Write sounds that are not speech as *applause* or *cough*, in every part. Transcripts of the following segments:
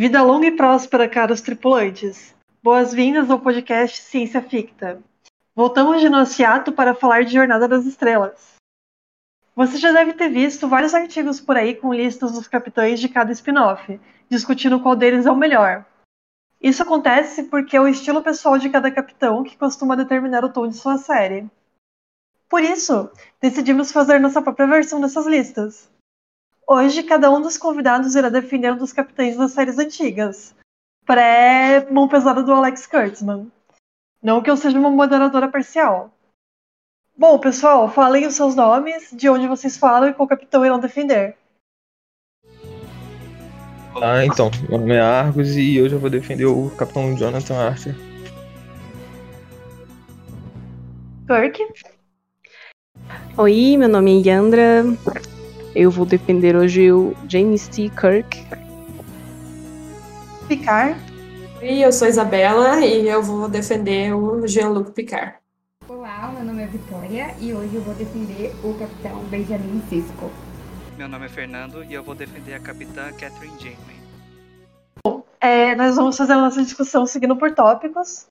Vida longa e próspera, caros tripulantes. Boas-vindas ao podcast Ciência Ficta. Voltamos de nosso hiato para falar de Jornada das Estrelas. Você já deve ter visto vários artigos por aí com listas dos capitães de cada spin-off, discutindo qual deles é o melhor. Isso acontece porque é o estilo pessoal de cada capitão que costuma determinar o tom de sua série. Por isso, decidimos fazer nossa própria versão dessas listas. Hoje, cada um dos convidados irá defender um dos capitães das séries antigas, pré-mão pesada do Alex Kurtzman. Não que eu seja uma moderadora parcial. Bom, pessoal, falem os seus nomes, de onde vocês falam e qual capitão irão defender. Ah, então, meu nome é Argos e hoje eu vou defender o capitão Jonathan Archer. Kirk. Oi, meu nome é Yandra. Eu vou defender hoje o James T. Kirk. Picard. Oi, eu sou Isabela e eu vou defender o Jean-Luc Picard. Olá, meu nome é Vitória e hoje eu vou defender o capitão Benjamin Sisko. Meu nome é Fernando e eu vou defender a capitã Catherine Janeway. É, nós vamos fazer a nossa discussão seguindo por tópicos.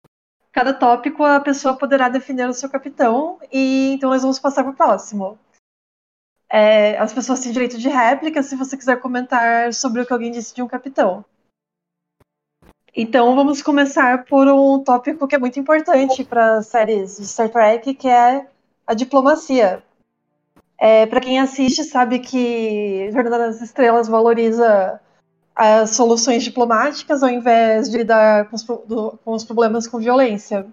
Cada tópico a pessoa poderá defender o seu capitão e então nós vamos passar para o próximo. É, as pessoas têm direito de réplica se você quiser comentar sobre o que alguém disse de um capitão. Então vamos começar por um tópico que é muito importante para séries de Star Trek, que é a diplomacia. É, para quem assiste sabe que Jornada das Estrelas valoriza as soluções diplomáticas ao invés de lidar com os, do, com os problemas com violência,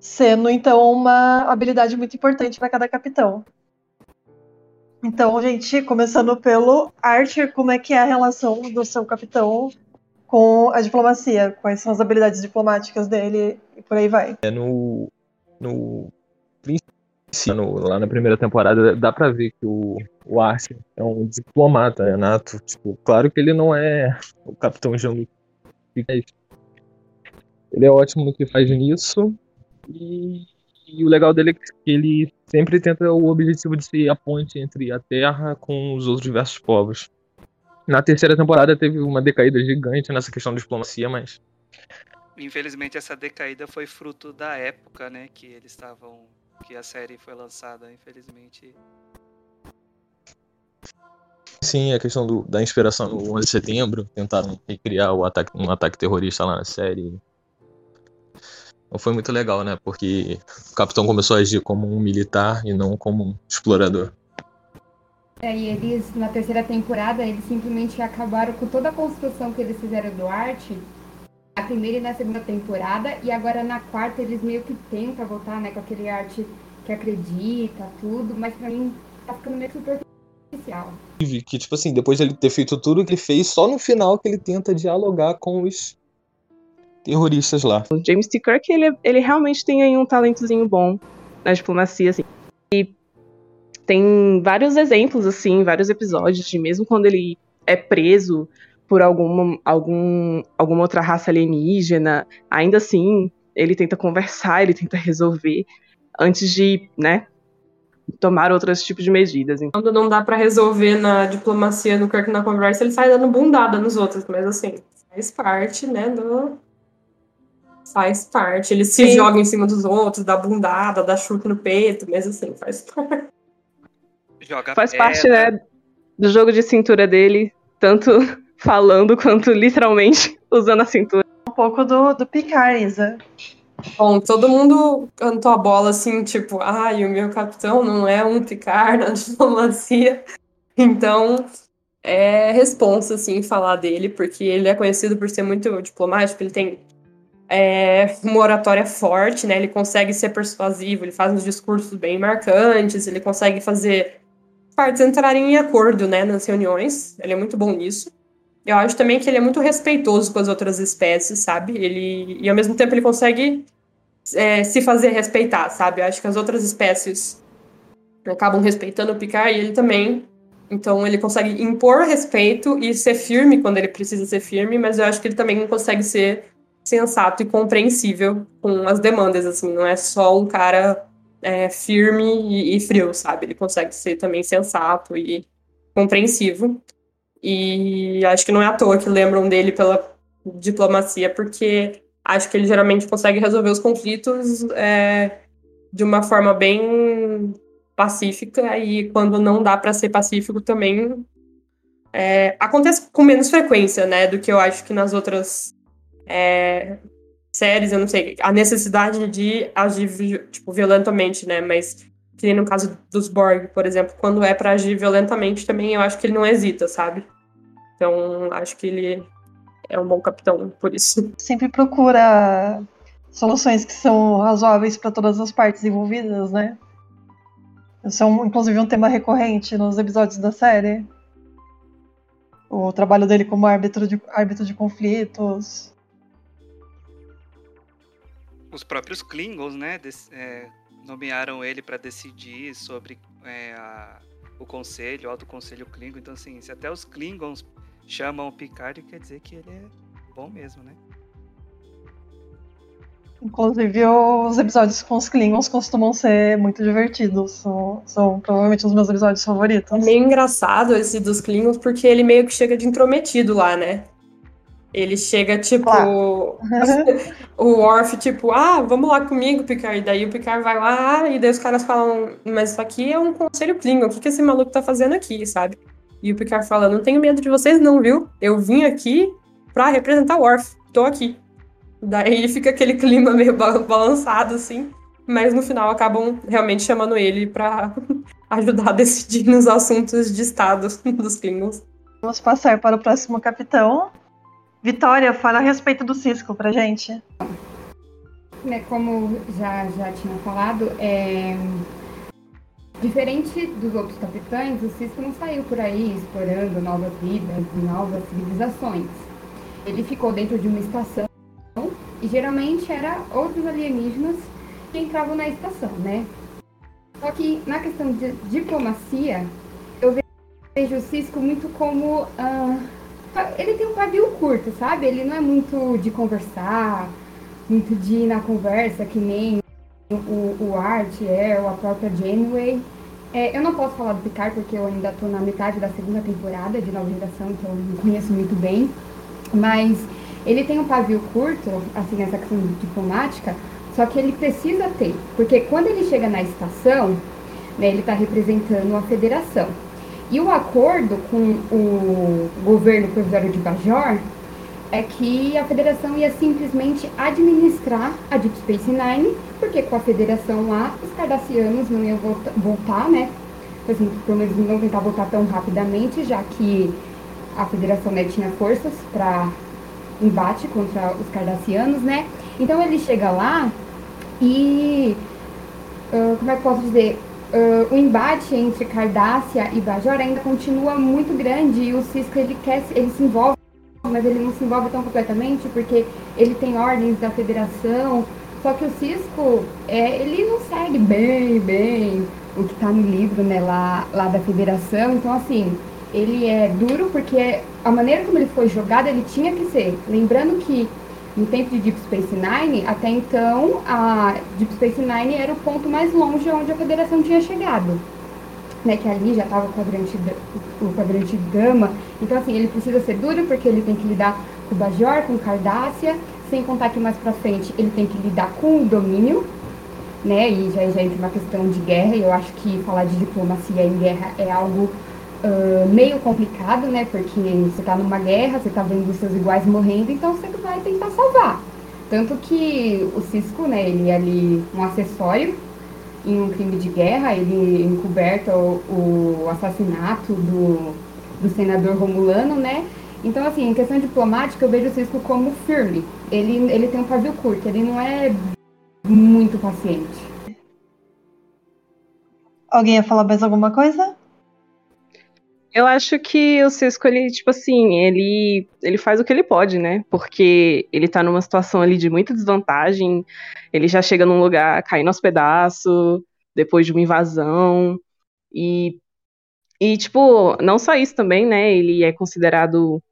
sendo então uma habilidade muito importante para cada capitão. Então, gente, começando pelo Archer, como é que é a relação do seu capitão com a diplomacia? Quais são as habilidades diplomáticas dele e por aí vai? É no. No. no lá na primeira temporada, dá pra ver que o, o Archer é um diplomata, é nato. Tipo, claro que ele não é o capitão Jean-Luc. Ele é ótimo no que faz nisso. E, e o legal dele é que ele sempre tenta o objetivo de ser a ponte entre a Terra com os outros diversos povos. Na terceira temporada teve uma decaída gigante nessa questão de diplomacia, mas. Infelizmente essa decaída foi fruto da época, né, que eles estavam. que a série foi lançada, infelizmente. Sim, a questão do, da inspiração no 11 de setembro, tentaram recriar o ataque, um ataque terrorista lá na série. Não foi muito legal, né? Porque o capitão começou a agir como um militar e não como um explorador. É, e eles, na terceira temporada, eles simplesmente acabaram com toda a construção que eles fizeram do arte. A primeira e na segunda temporada, e agora na quarta eles meio que tentam voltar, né, com aquele arte que acredita, tudo, mas pra mim tá ficando meio superficial. Que, tipo assim, depois de ele ter feito tudo que ele fez, só no final que ele tenta dialogar com os terroristas lá. O James T. Kirk, ele, ele realmente tem aí um talentozinho bom na diplomacia, assim. E tem vários exemplos, assim, vários episódios de mesmo quando ele é preso por alguma, algum, alguma outra raça alienígena, ainda assim, ele tenta conversar, ele tenta resolver antes de, né, tomar outros tipos de medidas. Quando não dá para resolver na diplomacia no Kirk na conversa, ele sai dando bundada nos outros, mas assim, faz parte, né, do, Faz parte. Ele se Sim. joga em cima dos outros, dá bundada, dá chute no peito, mas assim, faz parte. Joga faz pedra. parte, né, do jogo de cintura dele, tanto *laughs* falando quanto literalmente *laughs* usando a cintura. Um pouco do, do picar, Isa. Bom, todo mundo cantou a bola assim, tipo, ai, ah, o meu capitão não é um picar na *laughs* diplomacia. Então, é responsa, assim, falar dele, porque ele é conhecido por ser muito diplomático, ele tem é, uma oratória forte, né? Ele consegue ser persuasivo, ele faz uns discursos bem marcantes, ele consegue fazer partes entrarem em acordo, né, nas reuniões. Ele é muito bom nisso. Eu acho também que ele é muito respeitoso com as outras espécies, sabe? Ele e ao mesmo tempo ele consegue é, se fazer respeitar, sabe? Eu acho que as outras espécies acabam respeitando o Picard e ele também. Então ele consegue impor respeito e ser firme quando ele precisa ser firme, mas eu acho que ele também consegue ser sensato e compreensível com as demandas, assim, não é só um cara é, firme e, e, frio, sabe? Ele consegue ser também sensato e compreensivo. E acho que não é à toa que lembram dele pela diplomacia, porque acho que ele geralmente consegue resolver os conflitos é, de uma forma bem pacífica e quando não dá para ser pacífico também é, acontece com menos frequência, né, do que eu acho que nas outras é, séries, eu não sei, a necessidade de agir tipo violentamente, né, mas que no caso dos Borg, por exemplo, quando é para agir violentamente também, eu acho que ele não hesita, sabe? Então, acho que ele é um bom capitão por isso. *laughs* Sempre procura soluções que são razoáveis para todas as partes envolvidas, né? Isso é, um, inclusive, um tema recorrente nos episódios da série. O trabalho dele como árbitro de, árbitro de conflitos. Os próprios Klingons, né? é, nomearam ele para decidir sobre é, a, o conselho, o alto conselho Klingon. Então, assim, se até os Klingons chamam o Picard, quer dizer que ele é bom mesmo, né? Inclusive, os episódios com os Klingons costumam ser muito divertidos. São, são provavelmente os meus episódios favoritos. É meio engraçado esse dos Klingons, porque ele meio que chega de intrometido lá, né? Ele chega, tipo. Claro. *laughs* o Worf, tipo, ah, vamos lá comigo, Picard. E daí o Picard vai lá, e daí os caras falam, mas isso aqui é um conselho Klingon, o que, que esse maluco tá fazendo aqui, sabe? E o Picard fala: Não tenho medo de vocês, não, viu? Eu vim aqui pra representar o Worf. Tô aqui. Daí *laughs* fica aquele clima meio balançado, assim. Mas no final acabam realmente chamando ele pra *laughs* ajudar a decidir nos assuntos de Estado dos Klingons. Vamos passar para o próximo capitão. Vitória, fala a respeito do Cisco pra gente. Né, como já, já tinha falado, é, Diferente dos outros capitães, o Cisco não saiu por aí explorando novas vidas e novas civilizações. Ele ficou dentro de uma estação e geralmente era outros alienígenas que entravam na estação, né? Só que na questão de diplomacia, eu vejo o Cisco muito como. Uh, ele tem um pavio curto, sabe? Ele não é muito de conversar, muito de ir na conversa, que nem o, o Art é, ou a própria Janeway. É, eu não posso falar do Picard porque eu ainda estou na metade da segunda temporada de Nova Geração, então eu não conheço muito bem. Mas ele tem um pavio curto, assim, nessa questão diplomática, só que ele precisa ter, porque quando ele chega na estação, né, ele está representando a federação. E o acordo com o governo provisório de Bajor é que a federação ia simplesmente administrar a Deep Space Nine, porque com a federação lá, os cardassianos não iam voltar, né? Assim, pelo menos não tentar voltar tão rapidamente, já que a federação né, tinha forças para embate contra os cardassianos, né? Então ele chega lá e. Uh, como é que posso dizer? Uh, o embate entre Cardassia e Bajor ainda continua muito grande e o Cisco ele quer ele se envolve mas ele não se envolve tão completamente porque ele tem ordens da federação. Só que o Cisco, é, ele não segue bem, bem o que está no livro, né, lá, lá da federação. Então, assim, ele é duro porque a maneira como ele foi jogado, ele tinha que ser. Lembrando que no tempo de Deep Space Nine, até então, a Deep Space Nine era o ponto mais longe onde a federação tinha chegado né, que ali já estava o quadrante, o quadrante gama. Então, assim, ele precisa ser duro porque ele tem que lidar com Bajor, com Cardassia, sem contar que mais pra frente ele tem que lidar com o domínio, né, e já, já entra uma questão de guerra, e eu acho que falar de diplomacia em guerra é algo uh, meio complicado, né, porque você está numa guerra, você está vendo os seus iguais morrendo, então você vai tentar salvar. Tanto que o Cisco, né, ele é ali um acessório em um crime de guerra, ele encoberta o, o assassinato do, do senador Romulano, né? Então, assim, em questão diplomática, eu vejo o Cisco como firme. Ele, ele tem um pavio curto, ele não é muito paciente. Alguém ia falar mais alguma coisa? Eu acho que o Cisco, ele, tipo assim, ele, ele faz o que ele pode, né? Porque ele tá numa situação ali de muita desvantagem, ele já chega num lugar caindo aos pedaços, depois de uma invasão, e, e, tipo, não só isso também, né? Ele é considerado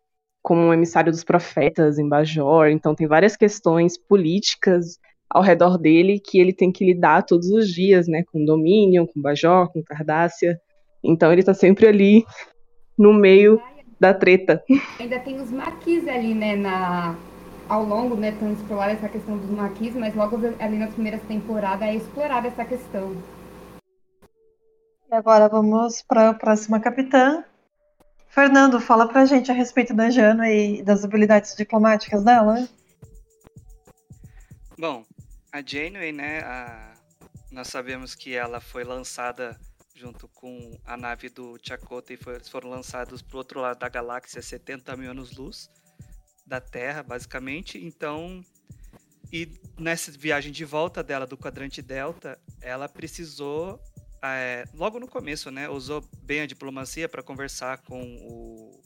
como um emissário dos profetas em Bajor, então tem várias questões políticas ao redor dele que ele tem que lidar todos os dias, né? Com Dominion, com Bajor, com Cardassia. Então ele tá sempre ali no meio da treta. Ainda tem os maquis ali, né, na, ao longo, né, tão explorada essa questão dos maquis, mas logo ali nas primeiras temporadas é explorada essa questão. E agora vamos para a próxima capitã. Fernando, fala pra gente a respeito da Jana e das habilidades diplomáticas dela. Bom, a Janeway, né, a... nós sabemos que ela foi lançada junto com a nave do Chakotay, foram lançados para o outro lado da galáxia, 70 mil anos-luz da Terra, basicamente. Então, e nessa viagem de volta dela do quadrante Delta, ela precisou é, logo no começo, né, usou bem a diplomacia para conversar com o,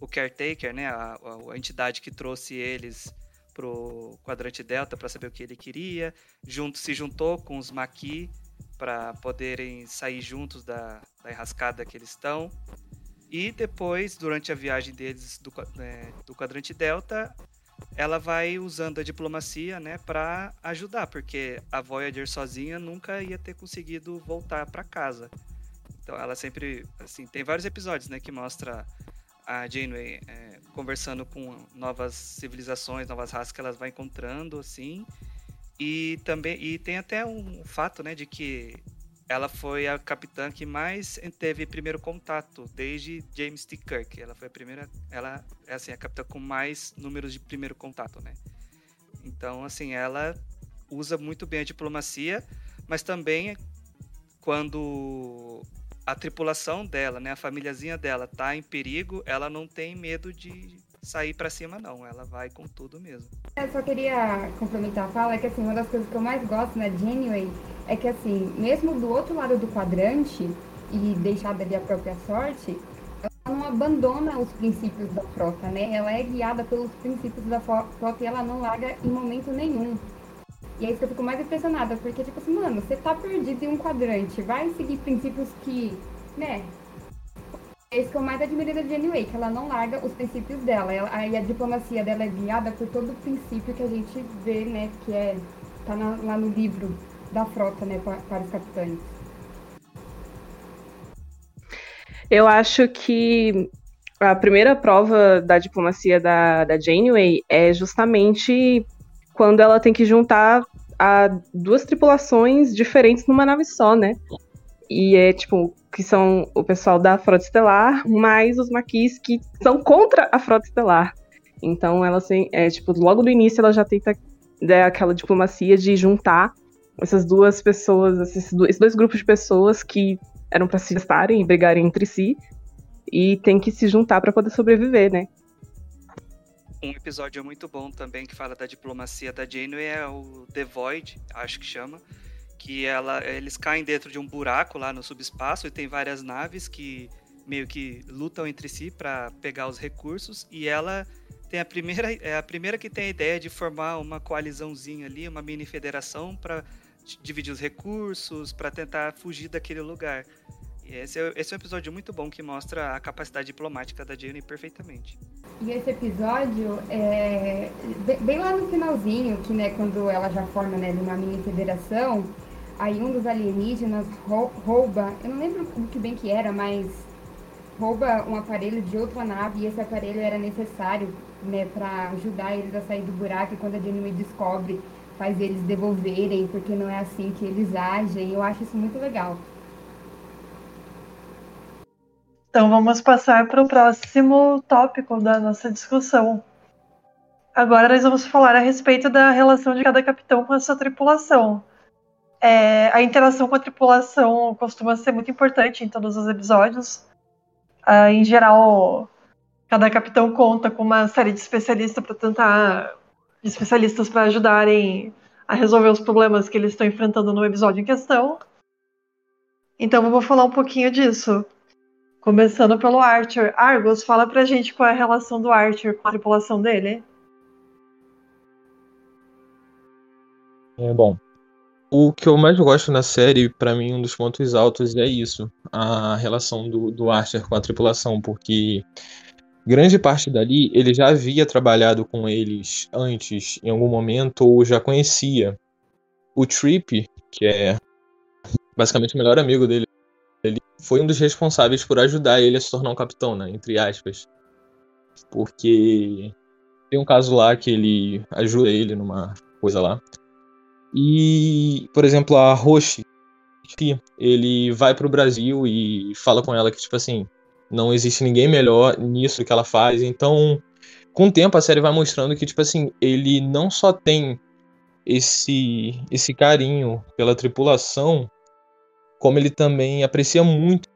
o caretaker, né, a, a, entidade que trouxe eles pro quadrante delta para saber o que ele queria, junto se juntou com os Maqui para poderem sair juntos da, da enrascada que eles estão. E depois, durante a viagem deles do, é, do quadrante delta, ela vai usando a diplomacia, né, para ajudar, porque a Voyager sozinha nunca ia ter conseguido voltar para casa. Então ela sempre, assim, tem vários episódios, né, que mostra a Janeway é, conversando com novas civilizações, novas raças que ela vai encontrando, assim. E também e tem até um fato, né, de que ela foi a capitã que mais teve primeiro contato desde James T. Kirk. Ela foi a primeira, ela é assim a capitã com mais números de primeiro contato, né? Então, assim, ela usa muito bem a diplomacia, mas também quando a tripulação dela, né, a famíliazinha dela tá em perigo, ela não tem medo de sair para cima não, ela vai com tudo mesmo. Eu só queria complementar a fala é que assim, uma das coisas que eu mais gosto na né, Janeway é que assim, mesmo do outro lado do quadrante e deixada ali a própria sorte, ela não abandona os princípios da frota, né? Ela é guiada pelos princípios da frota e ela não larga em momento nenhum. E é isso que eu fico mais impressionada, porque, tipo assim, mano, você tá perdido em um quadrante, vai seguir princípios que, né? É isso que eu mais admiro da Jenny Way, que ela não larga os princípios dela. Ela, aí a diplomacia dela é guiada por todo o princípio que a gente vê, né? Que é, tá na, lá no livro da frota, né? Para, para os capitães. Eu acho que a primeira prova da diplomacia da, da Janeway é justamente quando ela tem que juntar a duas tripulações diferentes numa nave só, né? E é tipo, que são o pessoal da Frota Estelar, mais os maquis que são contra a Frota Estelar. Então ela assim, é tipo, logo do início ela já tenta né, aquela diplomacia de juntar essas duas pessoas, esses dois grupos de pessoas que eram para se estarem e brigarem entre si e tem que se juntar para poder sobreviver, né? Um episódio muito bom também que fala da diplomacia da Janeway é o The Void, acho que chama, que ela, eles caem dentro de um buraco lá no subespaço e tem várias naves que meio que lutam entre si para pegar os recursos e ela tem a primeira é a primeira que tem a ideia de formar uma coalizãozinha ali, uma mini federação para dividir os recursos, para tentar fugir daquele lugar. Esse é, esse é um episódio muito bom que mostra a capacidade diplomática da Jenny perfeitamente. E esse episódio, é, bem lá no finalzinho, que né, quando ela já forma né, uma mini federação, aí um dos alienígenas rouba, eu não lembro o que bem que era, mas rouba um aparelho de outra nave e esse aparelho era necessário né, para ajudar eles a sair do buraco e quando a Jenny descobre, faz eles devolverem, porque não é assim que eles agem. Eu acho isso muito legal. Então vamos passar para o próximo tópico da nossa discussão. Agora nós vamos falar a respeito da relação de cada capitão com a sua tripulação. É, a interação com a tripulação costuma ser muito importante em todos os episódios. Ah, em geral, cada capitão conta com uma série de especialistas para tentar de especialistas para ajudarem a resolver os problemas que eles estão enfrentando no episódio em questão. Então vamos falar um pouquinho disso. Começando pelo Archer. Argos, fala pra gente qual é a relação do Archer com a tripulação dele. É bom. O que eu mais gosto na série, para mim, um dos pontos altos é isso, a relação do, do Archer com a tripulação, porque grande parte dali ele já havia trabalhado com eles antes, em algum momento, ou já conhecia. O Trip, que é basicamente o melhor amigo dele, ele foi um dos responsáveis por ajudar ele a se tornar um capitão, né? Entre aspas. Porque tem um caso lá que ele ajuda ele numa coisa lá. E, por exemplo, a Roche, ele vai pro Brasil e fala com ela que, tipo assim, não existe ninguém melhor nisso que ela faz. Então, com o tempo, a série vai mostrando que, tipo assim, ele não só tem esse, esse carinho pela tripulação, como ele também aprecia muito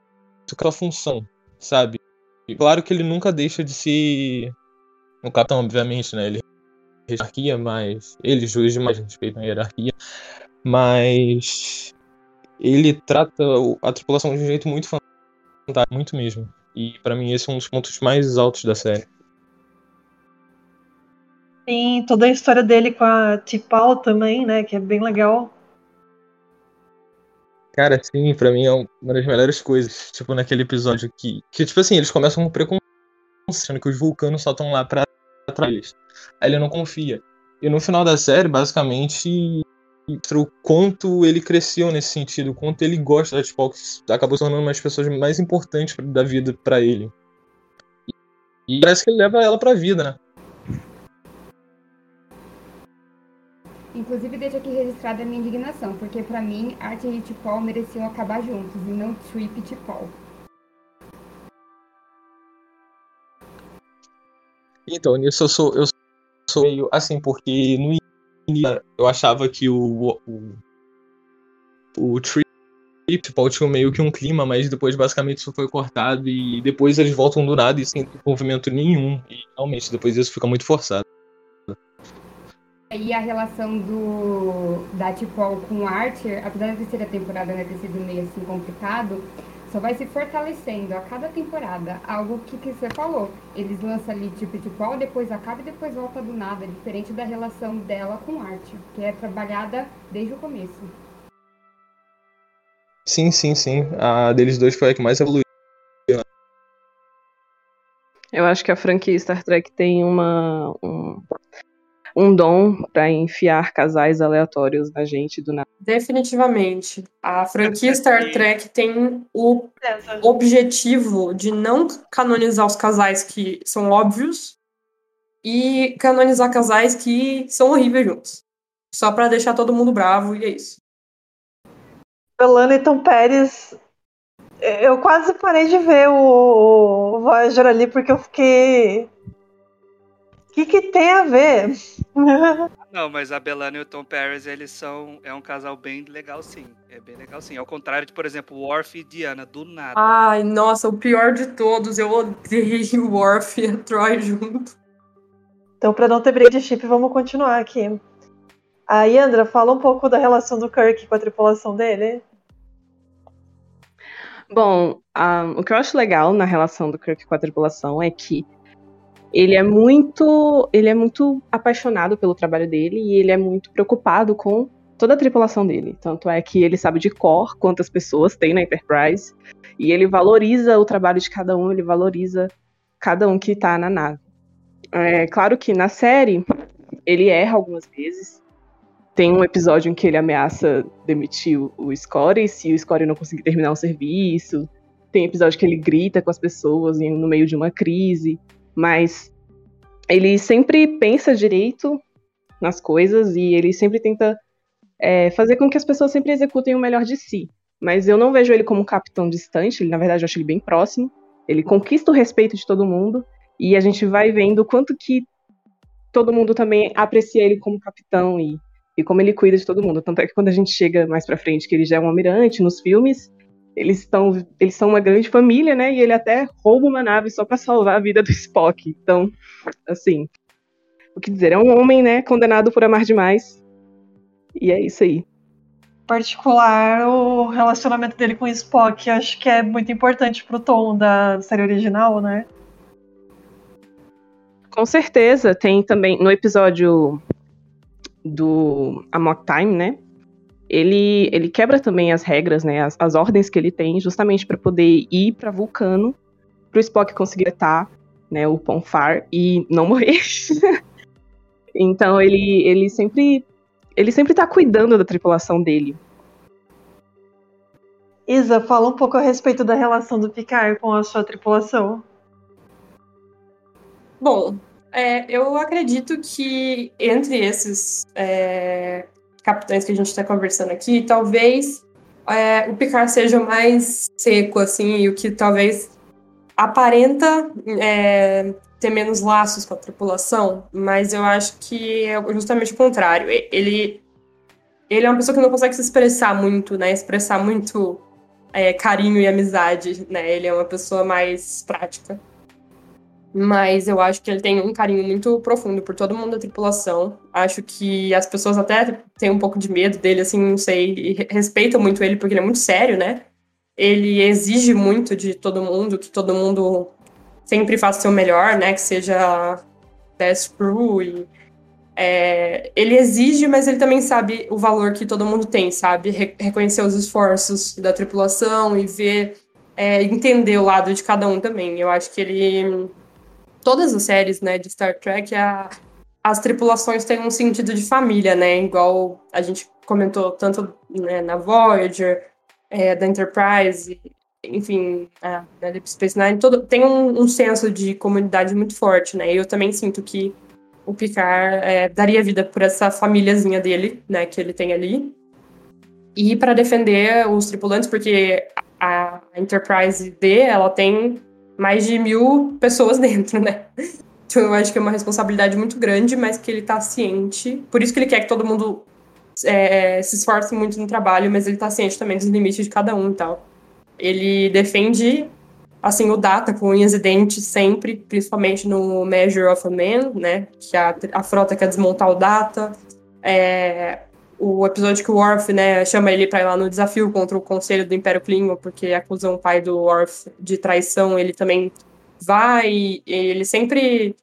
aquela função, sabe? E claro que ele nunca deixa de ser o capitão, obviamente, né? Ele hierarquia, mas eles juízes mais respeitam a hierarquia, mas ele trata a tripulação de um jeito muito fantástico, muito mesmo. E para mim esse é um dos pontos mais altos da série. Tem toda a história dele com a Tipal também, né? Que é bem legal. Cara, sim, pra mim é uma das melhores coisas. Tipo, naquele episódio que. Que, tipo assim, eles começam com preconceito, achando que os vulcanos só estão lá pra atrás eles. Aí ele não confia. E no final da série, basicamente, o quanto ele cresceu nesse sentido, o quanto ele gosta da que acabou se tornando uma das pessoas mais importantes da vida para ele. E parece que ele leva ela pra vida, né? Inclusive, deixo aqui registrada a minha indignação, porque para mim, Art e Tipol mereciam acabar juntos, e não Trip e Tipol. Então, nisso eu sou, eu sou meio assim, porque no início eu achava que o, o, o Trip tinha meio que um clima, mas depois basicamente isso foi cortado e depois eles voltam do nada e sem movimento nenhum. E realmente, depois isso fica muito forçado. E a relação do da Tipol com o Archer, apesar da terceira temporada né, ter sido meio assim complicado, só vai se fortalecendo a cada temporada. Algo que, que você falou. Eles lançam ali tipo Tipol, depois acaba e depois volta do nada. Diferente da relação dela com Archer, que é trabalhada desde o começo. Sim, sim, sim. A deles dois foi a que mais evoluiu. Eu acho que a franquia Star Trek tem uma, um, um dom para enfiar casais aleatórios na gente do nada. Definitivamente. A franquia Star Trek tem o objetivo de não canonizar os casais que são óbvios e canonizar casais que são horríveis juntos. Só para deixar todo mundo bravo e é isso. Belana e Tom Pérez. Eu quase parei de ver o Voyager ali porque eu fiquei o que, que tem a ver? Não, mas a Belana e o Tom Paris, eles são. É um casal bem legal, sim. É bem legal, sim. Ao contrário de, por exemplo, Worf e Diana, do nada. Ai, nossa, o pior de todos. Eu odeio o Worf e a Troy junto. Então, pra não ter briga de chip, vamos continuar aqui. A Yandra, fala um pouco da relação do Kirk com a tripulação dele. Bom, um, o que eu acho legal na relação do Kirk com a tripulação é que ele é muito, ele é muito apaixonado pelo trabalho dele e ele é muito preocupado com toda a tripulação dele. Tanto é que ele sabe de cor quantas pessoas tem na Enterprise e ele valoriza o trabalho de cada um, ele valoriza cada um que tá na nave. É claro que na série ele erra algumas vezes. Tem um episódio em que ele ameaça demitir o, Scotty se o Scotty não conseguir terminar o serviço. Tem episódio que ele grita com as pessoas no meio de uma crise. Mas ele sempre pensa direito nas coisas e ele sempre tenta é, fazer com que as pessoas sempre executem o melhor de si. Mas eu não vejo ele como um capitão distante, ele, na verdade eu acho ele bem próximo. Ele conquista o respeito de todo mundo e a gente vai vendo quanto que todo mundo também aprecia ele como capitão e, e como ele cuida de todo mundo. Tanto é que quando a gente chega mais pra frente, que ele já é um almirante nos filmes, eles estão eles são uma grande família, né? E ele até rouba uma nave só para salvar a vida do Spock. Então, assim, o que dizer, é um homem, né, condenado por amar demais. E é isso aí. Particular, o relacionamento dele com o Spock, acho que é muito importante pro tom da série original, né? Com certeza, tem também no episódio do Amok Time, né? Ele, ele quebra também as regras, né, as, as ordens que ele tem, justamente para poder ir para Vulcano, para o Spock conseguir estar, né, o Ponfar e não morrer. *laughs* então ele, ele sempre ele sempre tá cuidando da tripulação dele. Isa, fala um pouco a respeito da relação do Picard com a sua tripulação. Bom, é, eu acredito que entre esses é, capitães que a gente está conversando aqui, talvez é, o Picard seja mais seco, assim, e o que talvez aparenta é, ter menos laços com a tripulação, mas eu acho que é justamente o contrário. Ele, ele é uma pessoa que não consegue se expressar muito, né? Expressar muito é, carinho e amizade, né? Ele é uma pessoa mais prática. Mas eu acho que ele tem um carinho muito profundo por todo mundo da tripulação. Acho que as pessoas até têm um pouco de medo dele, assim, não sei, e respeitam muito ele porque ele é muito sério, né? Ele exige muito de todo mundo, que todo mundo sempre faça o seu melhor, né? Que seja best crew e é, ele exige, mas ele também sabe o valor que todo mundo tem, sabe? Re reconhecer os esforços da tripulação e ver, é, entender o lado de cada um também. Eu acho que ele todas as séries, né, de Star Trek, a, as tripulações têm um sentido de família, né? Igual a gente comentou tanto né, na Voyager, é, da Enterprise, enfim, a, Deep Space Nine, todo, tem um, um, senso de comunidade muito forte, né? Eu também sinto que o Picard é, daria vida por essa famíliazinha dele, né, que ele tem ali. E para defender os tripulantes, porque a Enterprise D, ela tem mais de mil pessoas *laughs* dentro, né? Então eu acho que é uma responsabilidade muito grande, mas que ele tá ciente. Por isso que ele quer que todo mundo é, se esforce muito no trabalho, mas ele tá ciente também dos limites de cada um e tal. Ele defende, assim, o Data com unhas e dentes sempre, principalmente no Measure of a Man, né? Que a, a frota quer desmontar o Data. É, o episódio que o Worf, né, chama ele para ir lá no desafio contra o Conselho do Império Klingon, porque acusam o pai do Worf de traição, ele também vai, ele sempre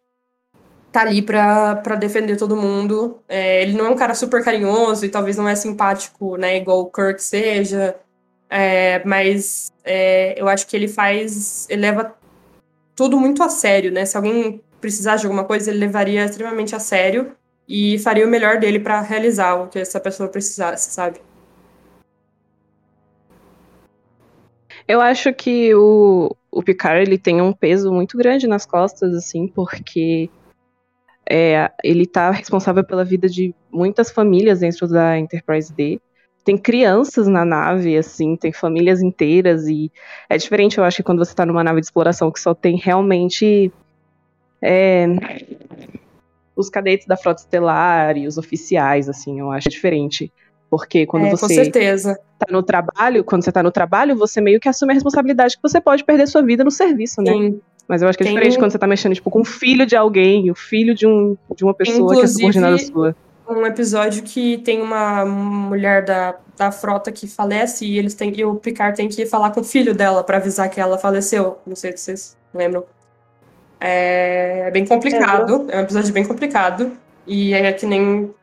tá ali pra, defender todo mundo. É, ele não é um cara super carinhoso e talvez não é simpático, né, igual o Kirk seja, é, mas é, eu acho que ele faz, ele leva tudo muito a sério, né, se alguém precisasse de alguma coisa, ele levaria extremamente a sério, e faria o melhor dele para realizar o que essa pessoa precisasse, sabe? Eu acho que o, o Picard ele tem um peso muito grande nas costas, assim, porque é, ele está responsável pela vida de muitas famílias dentro da Enterprise D. Tem crianças na nave, assim, tem famílias inteiras, e é diferente, eu acho, que quando você está numa nave de exploração que só tem realmente é, os cadetes da frota estelar e os oficiais, assim, eu acho diferente. Porque quando é, você tá no trabalho, quando você tá no trabalho, você meio que assume a responsabilidade que você pode perder sua vida no serviço, né? Sim. Mas eu acho que é Tem... diferente quando você tá mexendo, tipo, com o filho de alguém, o filho de, um, de uma pessoa Inclusive, que é subordinada sua. Um episódio que tem uma mulher da, da frota que falece e eles têm, e o Picard tem que falar com o filho dela para avisar que ela faleceu. Não sei se vocês lembram. É bem complicado, é um episódio bem complicado. E é que nem,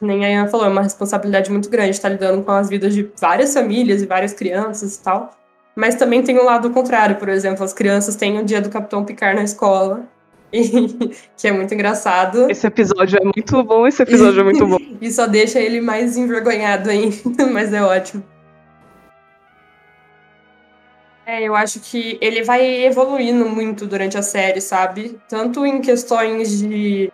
nem a Ian falou, é uma responsabilidade muito grande estar lidando com as vidas de várias famílias e várias crianças e tal. Mas também tem um lado contrário, por exemplo, as crianças têm o dia do Capitão Picard na escola. *laughs* E, que é muito engraçado. Esse episódio é muito bom, esse episódio é muito *laughs* bom. e só deixa ele mais envergonhado ainda, *laughs* mas é ótimo. É, eu acho que ele vai evoluindo muito durante a série, sabe? Tanto em questões de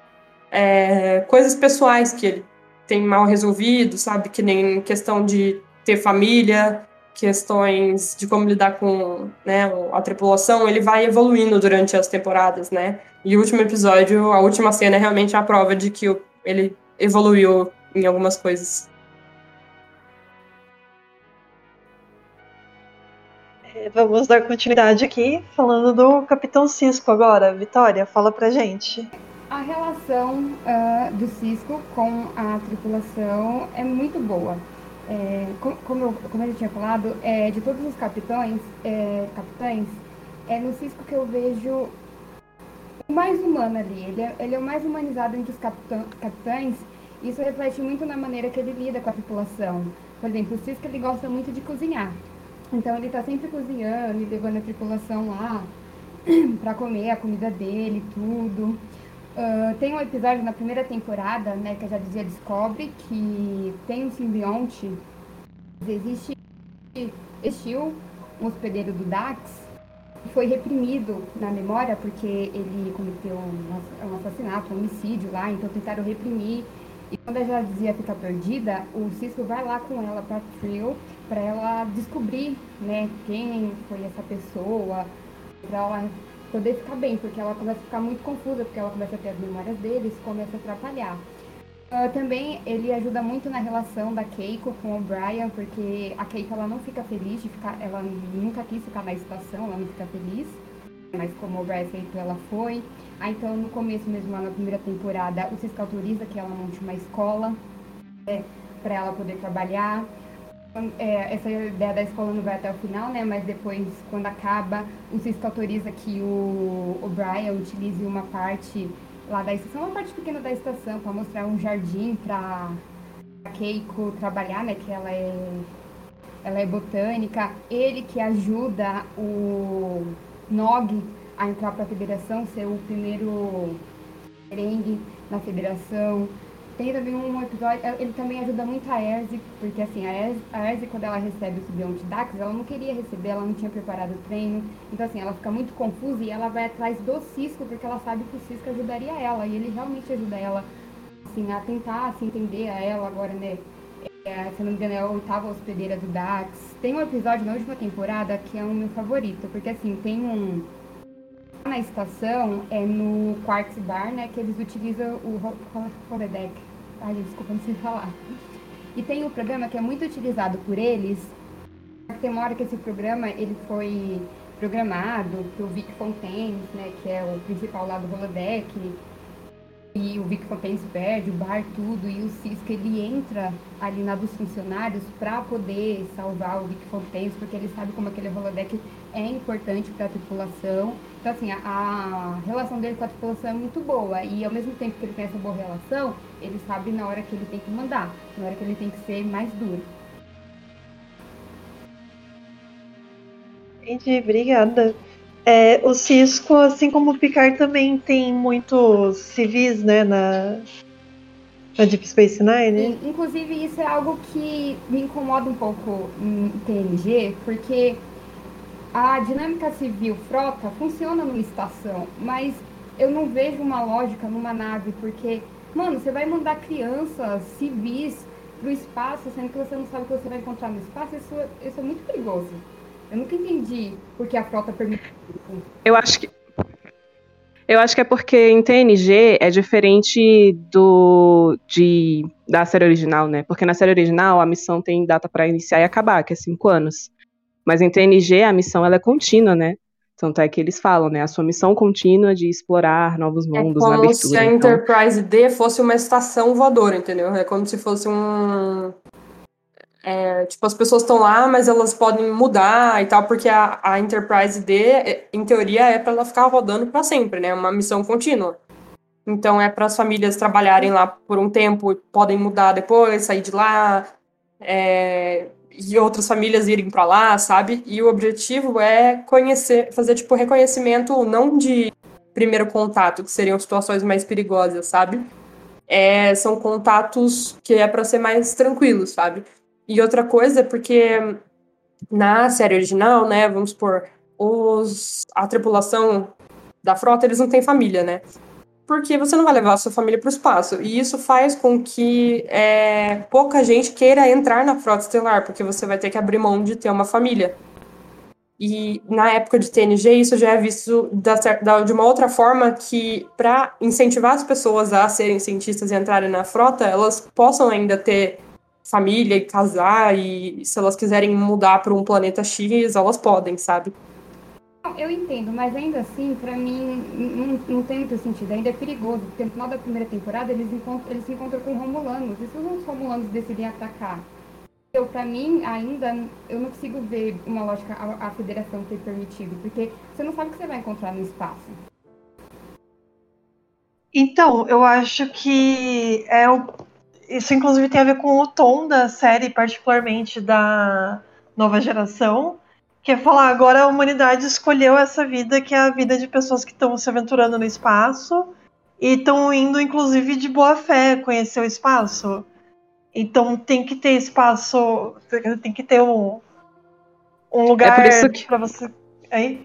é, coisas pessoais que ele tem mal resolvido, sabe? Que nem questão de ter família, questões de como lidar com né, a tripulação, ele vai evoluindo durante as temporadas, né? E o último episódio, a última cena é realmente a prova de que ele evoluiu em algumas coisas. Vamos dar continuidade aqui, falando do Capitão Cisco agora. Vitória, fala pra gente. A relação uh, do Cisco com a tripulação é muito boa. É, como, eu, como eu tinha falado, é, de todos os capitães, é, capitães, é no Cisco que eu vejo o mais humano ali. Ele é, ele é o mais humanizado entre os capitã, capitães. Isso reflete muito na maneira que ele lida com a tripulação. Por exemplo, o Cisco ele gosta muito de cozinhar. Então ele está sempre cozinhando e levando a tripulação lá *clears throat* para comer a comida dele, tudo. Uh, tem um episódio na primeira temporada, né, que a já dizia descobre que tem um simbionte. Existe existiu um hospedeiro do Dax foi reprimido na memória porque ele cometeu um, um assassinato, um homicídio lá, então tentaram reprimir. E quando a Jadzia fica perdida, o Cisco vai lá com ela para Trio para ela descobrir, né, quem foi essa pessoa, para ela poder ficar bem, porque ela começa a ficar muito confusa, porque ela começa a ter as memórias deles, começa a atrapalhar. Uh, também ele ajuda muito na relação da Keiko com o Brian, porque a Keiko ela não fica feliz de ficar, ela nunca quis ficar na estação, ela não fica feliz, mas como o Brian aceitou, ela foi. Aí então no começo mesmo, lá na primeira temporada, o Cisco autoriza que ela monte uma escola é, para ela poder trabalhar. É, essa ideia da escola não vai até o final, né? Mas depois, quando acaba, o Cisco autoriza que o, o Brian utilize uma parte lá da estação, uma parte pequena da estação, para mostrar um jardim para Keiko trabalhar, né? Que ela é, ela é botânica. Ele que ajuda o Nog a entrar para a federação, ser o primeiro merengue na federação. Tem também um episódio, é, ele também ajuda muito a Erzi, porque assim, a Erzi quando ela recebe o Sibion de Dax, ela não queria receber, ela não tinha preparado o treino. Então assim, ela fica muito confusa e ela vai atrás do Cisco, porque ela sabe que o Cisco ajudaria ela, e ele realmente ajuda ela, assim, a tentar se entender a ela agora, né? É, se não me engano, é a oitava hospedeira do Dax. Tem um episódio na última temporada que é o meu favorito, porque assim, tem um. Na estação, é no Quartz Bar, né, que eles utilizam o Holodeck Ai, desculpa, não sei falar. E tem um programa que é muito utilizado por eles. Tem uma hora que esse programa ele foi programado para o Vic Fontaine, né, que é o principal lá do Holodeck. E o Vic Fontaine perde, o bar, tudo. E o Cisco, ele entra ali na dos funcionários para poder salvar o Vic Fontaine, porque ele sabe como aquele Holodeck é importante para a tripulação. Então, assim, a, a, relação dele com a tripulação é muito boa. E ao mesmo tempo que ele tem essa boa relação, ele sabe na hora que ele tem que mandar, na hora que ele tem que ser mais duro. Entendi, obrigada. É, o Cisco, assim como o Picard, também tem muitos civis, né, na, na Deep Space Nine. Inclusive, isso é algo que me incomoda um pouco em TNG, porque a dinâmica civil frota funciona numa estação, mas eu não vejo uma lógica numa nave, porque, mano, você vai mandar crianças civis pro espaço, sendo que você não sabe o que você vai encontrar no espaço, isso, isso é muito perigoso. Eu nunca entendi por que a frota permite. Eu acho que. Eu acho que é porque em TNG é diferente do de, da série original, né? Porque na série original a missão tem data para iniciar e acabar, que é cinco anos. Mas em TNG a missão ela é contínua, né? Tanto é que eles falam, né? A sua missão contínua de explorar novos é mundos é na abertura. como se a então... Enterprise D fosse uma estação voadora, entendeu? É como se fosse um... É, tipo, as pessoas estão lá, mas elas podem mudar e tal, porque a, a Enterprise D, é, em teoria, é para ela ficar rodando para sempre, né? Uma missão contínua. Então é para as famílias trabalharem lá por um tempo, podem mudar depois, sair de lá. É, e outras famílias irem para lá, sabe? E o objetivo é conhecer, fazer tipo reconhecimento não de primeiro contato, que seriam situações mais perigosas, sabe? É, são contatos que é para ser mais tranquilos, sabe? E outra coisa é porque na série original, né, vamos supor, os a tripulação da frota, eles não têm família, né? Porque você não vai levar a sua família para o espaço. E isso faz com que é, pouca gente queira entrar na frota estelar, porque você vai ter que abrir mão de ter uma família. E na época de TNG, isso já é visto da, da, de uma outra forma que, para incentivar as pessoas a serem cientistas e entrarem na frota, elas possam ainda ter família e casar, e se elas quiserem mudar para um planeta X, elas podem, sabe? Eu entendo, mas ainda assim, para mim, não, não, tem muito sentido. Ainda é perigoso, porque no final da primeira temporada eles, encontram, eles se encontram com romulanos. E se os romulanos decidem atacar? Eu, para mim, ainda, eu não consigo ver uma lógica a, a federação ter permitido, porque você não sabe o que você vai encontrar no espaço. Então, eu acho que é o... isso inclusive tem a ver com o tom da série, particularmente da nova geração que é falar, agora a humanidade escolheu essa vida que é a vida de pessoas que estão se aventurando no espaço e estão indo, inclusive, de boa fé conhecer o espaço. Então tem que ter espaço, tem que ter um, um lugar é que... para você. Aí?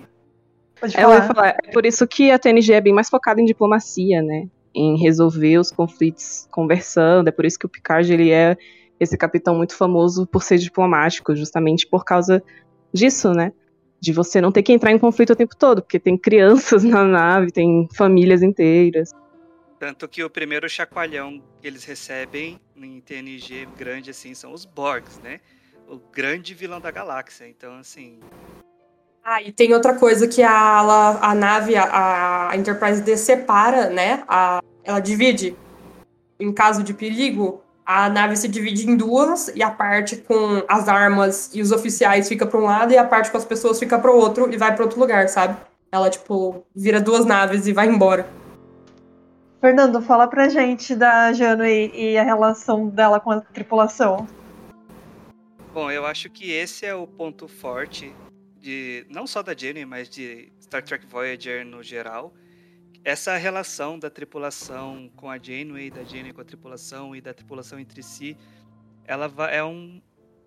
Pode É, falar. falar, é por isso que a TNG é bem mais focada em diplomacia, né? Em resolver os conflitos conversando. É por isso que o Picard ele é esse capitão muito famoso por ser diplomático, justamente por causa disso, né? De você não ter que entrar em conflito o tempo todo, porque tem crianças *laughs* na nave, tem famílias inteiras. Tanto que o primeiro chacoalhão que eles recebem em TNG grande assim são os Borgs, né? O grande vilão da galáxia. Então, assim, Ah, e tem outra coisa que a, a nave, a, a Enterprise D separa, né? A- ela divide. Em caso de perigo, a nave se divide em duas e a parte com as armas e os oficiais fica para um lado e a parte com as pessoas fica para o outro e vai para outro lugar, sabe? Ela, tipo, vira duas naves e vai embora. Fernando, fala pra gente da Janeway e a relação dela com a tripulação. Bom, eu acho que esse é o ponto forte de não só da Jenny, mas de Star Trek Voyager no geral. Essa relação da tripulação com a Janeway, da Janeway com a tripulação e da tripulação entre si, ela é um-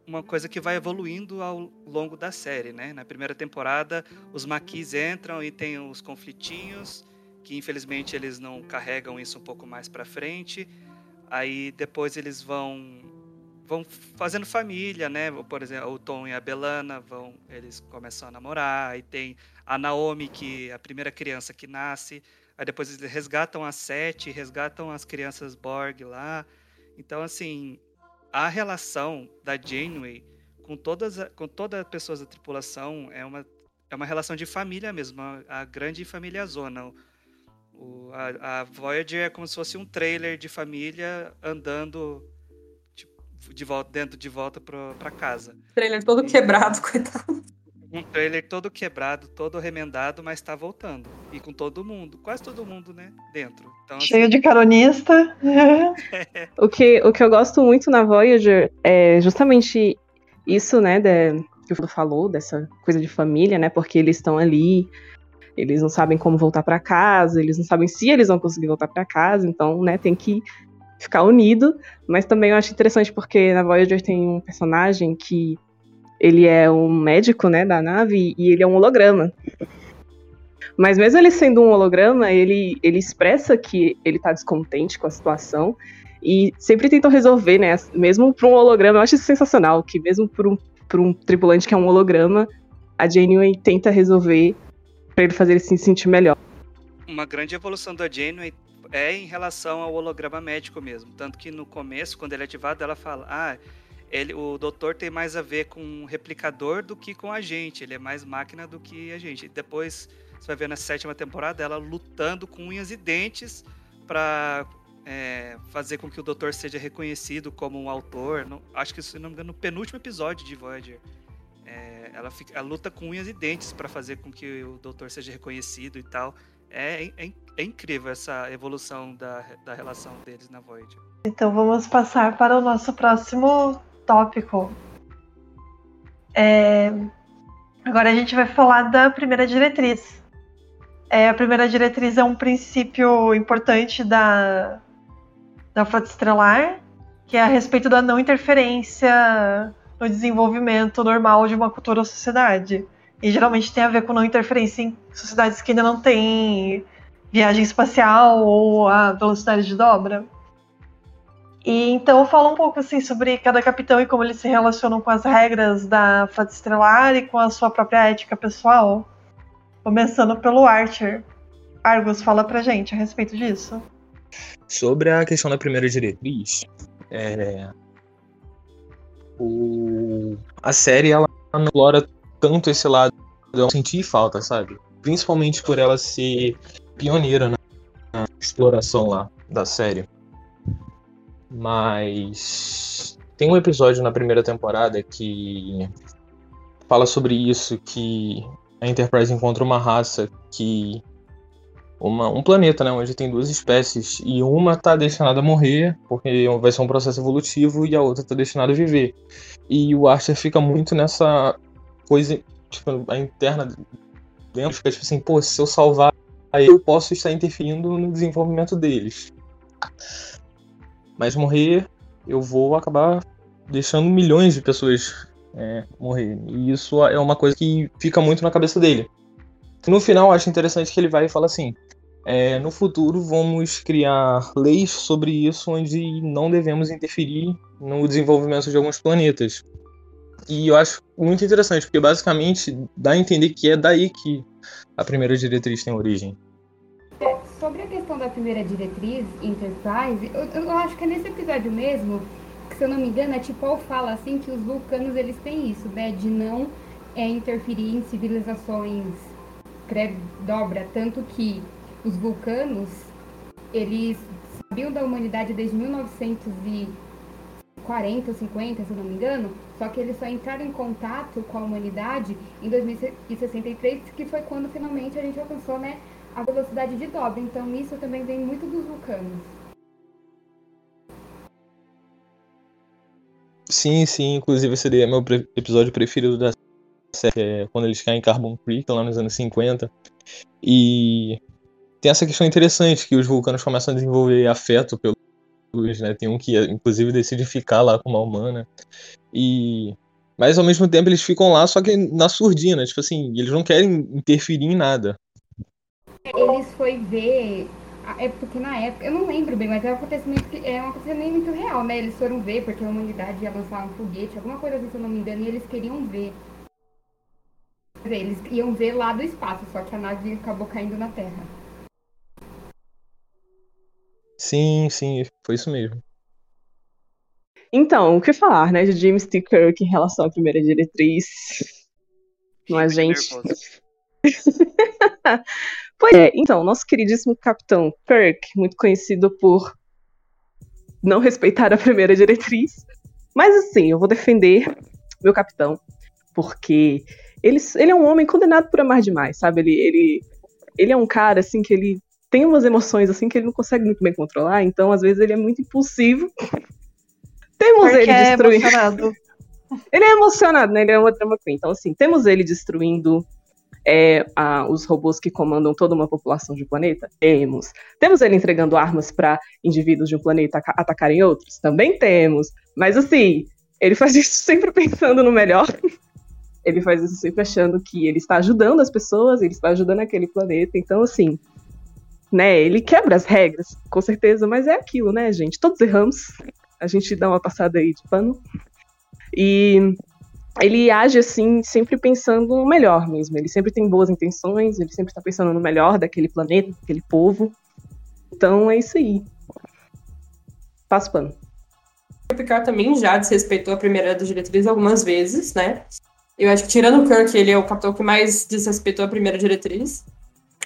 uma coisa que vai evoluindo ao longo da série, né? Na primeira temporada, os maquis entram e tem os conflitinhos, que infelizmente eles não carregam isso um pouco mais pra frente. Aí depois eles vão vão fazendo família, né? Por exemplo, o Tom e a Belana vão, eles começam a namorar. Aí tem a Naomi, que é a primeira criança que nasce. Aí depois eles resgatam a Sete, resgatam as crianças Borg lá. Então, assim, a relação da Janeway com todas com todas as pessoas da tripulação é uma é uma relação de família mesmo, a, a grande família zona. O, a, a Voyager é como se fosse um trailer de família andando tipo, de volta dentro de volta pra casa. Trailer todo quebrado, *laughs* coitado. Um trailer todo quebrado, todo remendado, mas tá voltando. E com todo mundo, quase todo mundo, né, dentro. Então, assim, Cheio de caronista. *laughs* O que, o que eu gosto muito na Voyager é justamente isso, né, de- que o Fernando falou, dessa coisa de família, né, porque eles estão ali, eles não sabem como voltar pra casa, eles não sabem se eles vão conseguir voltar pra casa, então, né, tem que ficar unido, mas também eu acho interessante porque na Voyager tem um personagem que ele é um médico, né, da nave e ele é um holograma. Mas mesmo ele sendo um holograma, ele, ele expressa que ele tá descontente com a situação e sempre tentam resolver, né? Mesmo para um holograma, eu acho isso sensacional, que mesmo por um, por um tripulante que é um holograma, a Janeway tenta resolver para ele fazer ele se sentir melhor. uma grande evolução da Janeway é em relação ao holograma médico mesmo. Tanto que no começo, quando ele é ativado, ela fala: Ah, ele, o doutor tem mais a ver com um replicador do que com a gente. Ele é mais máquina do que a gente. Depois, você vai ver na sétima temporada ela lutando com unhas e dentes para fazer com que o doutor seja reconhecido como um autor. Acho que, se não me engano, no penúltimo episódio de Voyager. É, ela, fica- ela luta com unhas e dentes para fazer com que o doutor seja reconhecido e tal. É, é, é incrível essa evolução da, da relação deles na Voyager. Então vamos passar para o nosso próximo tópico. É, Agora a gente vai falar da primeira diretriz. É, a primeira diretriz é um princípio importante da, da Frota Estelar, que é a respeito da não interferência no desenvolvimento normal de uma cultura ou sociedade. E geralmente tem a ver com não interferência em sociedades que ainda não têm viagem espacial ou a velocidade de dobra. E então fala um pouco assim sobre cada capitão e como eles se relacionam com as regras da Frota Estelar e com a sua própria ética pessoal. Começando pelo Archer. Argus, fala pra gente a respeito disso. Sobre a questão da primeira diretriz, é, o- a série ela não explora tanto esse lado, eu senti falta, sabe? Principalmente por ela ser pioneira na, na exploração lá da série. Mas tem um episódio na primeira temporada que fala sobre isso, que a Enterprise encontra uma raça que uma, um planeta, né, onde tem duas espécies e uma tá destinada a morrer, porque vai ser um processo evolutivo, e a outra tá destinada a viver. E o Archer fica muito nessa coisa, tipo, a interna dentro, fica tipo assim, pô, se eu salvar eu posso estar interferindo no desenvolvimento deles. Mas morrer, eu vou acabar deixando milhões de pessoas é, morrer. E isso é uma coisa que fica muito na cabeça dele. No final, acho interessante que ele vai e fala assim: é, no futuro vamos criar leis sobre isso onde não devemos interferir no desenvolvimento de alguns planetas. E eu acho muito interessante, porque basicamente dá a entender que é daí que a primeira diretriz tem origem. É, questão da primeira diretriz, Enterprise, eu, eu acho que é nesse episódio mesmo, que se eu não me engano, a Tipol fala assim que os vulcanos eles têm isso, né? De não é, interferir em civilizações pré-dobra, tanto que os vulcanos, eles sabiam da humanidade desde 1940 ou 50, se eu não me engano, só que eles só entraram em contato com a humanidade em 2063, que foi quando finalmente a gente alcançou né, a velocidade de dobra. Então isso também vem muito dos vulcanos. Sim, sim, inclusive seria meu episódio preferido da série, é quando eles caem em Carbon Creek, lá nos anos 50. E tem essa questão interessante que os vulcanos começam a desenvolver afeto pelos, né? Tem um que inclusive decide ficar lá com uma humana. E mas ao mesmo tempo eles ficam lá só que na surdina, tipo assim, eles não querem interferir em nada. Eles foi ver é porque na época, eu não lembro bem, mas é um acontecimento que é um acontecimento muito real, né? Eles foram ver porque a humanidade ia lançar um foguete, alguma coisa assim, se eu não me engano, e eles queriam ver. Eles iam ver lá do espaço, só que a nave acabou caindo na Terra. Sim, sim, foi isso mesmo. Então, o que falar, né, de James T. Kirk em relação à primeira diretriz? Não é, gente? *laughs* pois é, então, nosso queridíssimo capitão Kirk, muito conhecido por não respeitar a primeira diretriz. Mas assim, eu vou defender meu capitão, porque ele, ele é um homem condenado por amar demais, sabe? Ele, ele, ele é um cara, assim, que ele tem umas emoções assim que ele não consegue muito bem controlar, então às vezes ele é muito impulsivo. *laughs* temos Porque ele é destruindo. emocionado. *laughs* ele é emocionado, né? Ele é uma drama queen. Então, assim, temos ele destruindo é, os robôs que comandam toda uma população de um planeta? Temos. Temos ele entregando armas para indivíduos de um planeta atacarem outros? Também temos. Mas, assim, ele faz *laughs* isso sempre pensando no melhor. *laughs* ele faz isso sempre achando que ele está ajudando as pessoas, ele está ajudando aquele planeta. Então, assim, né? Ele quebra as regras, com certeza, mas é aquilo, né, gente? Todos erramos. A gente dá uma passada aí de pano. E ele age assim, sempre pensando no melhor mesmo. Ele sempre tem boas intenções, ele sempre está pensando no melhor daquele planeta, daquele povo. Então é isso aí. Passo pano. O Picard também já desrespeitou a primeira diretriz algumas vezes, né? Eu acho que tirando o Kirk, ele é o capitão que mais desrespeitou a primeira diretriz.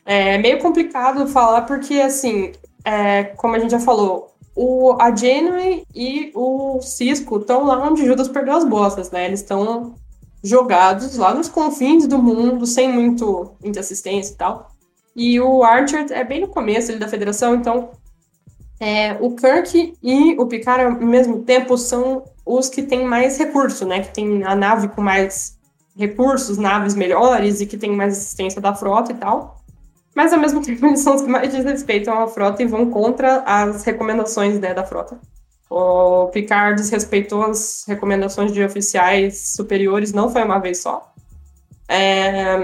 É meio complicado falar porque, assim, é, como a gente já falou, o, a Janeway e o Cisco estão lá onde Judas perdeu as botas, né? Eles estão jogados lá nos confins do mundo, sem muito, muita assistência e tal. E o Archer é bem no começo ali da federação, então é, o Kirk e o Picard ao mesmo tempo são os que têm mais recurso, né? Que tem a nave com mais recursos, naves melhores e que tem mais assistência da frota e tal mas ao mesmo tempo *laughs* eles são os que mais desrespeitam a frota e vão contra as recomendações né, da frota. O Picard desrespeitou as recomendações de oficiais superiores, não foi uma vez só. É,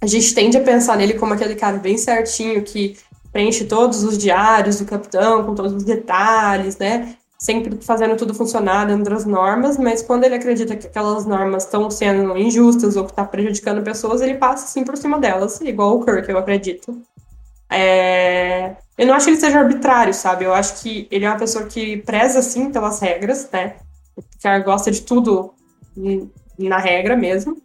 a gente tende a pensar nele como aquele cara bem certinho que preenche todos os diários do capitão com todos os detalhes, né? Sempre fazendo tudo funcionar dentro das normas, mas quando ele acredita que aquelas normas estão sendo injustas ou que está prejudicando pessoas, ele passa assim por cima delas, igual o Kirk, eu acredito. É... Eu não acho que ele seja arbitrário, sabe? Eu acho que ele é uma pessoa que preza, sim, pelas regras, né? Que gosta de tudo na regra mesmo.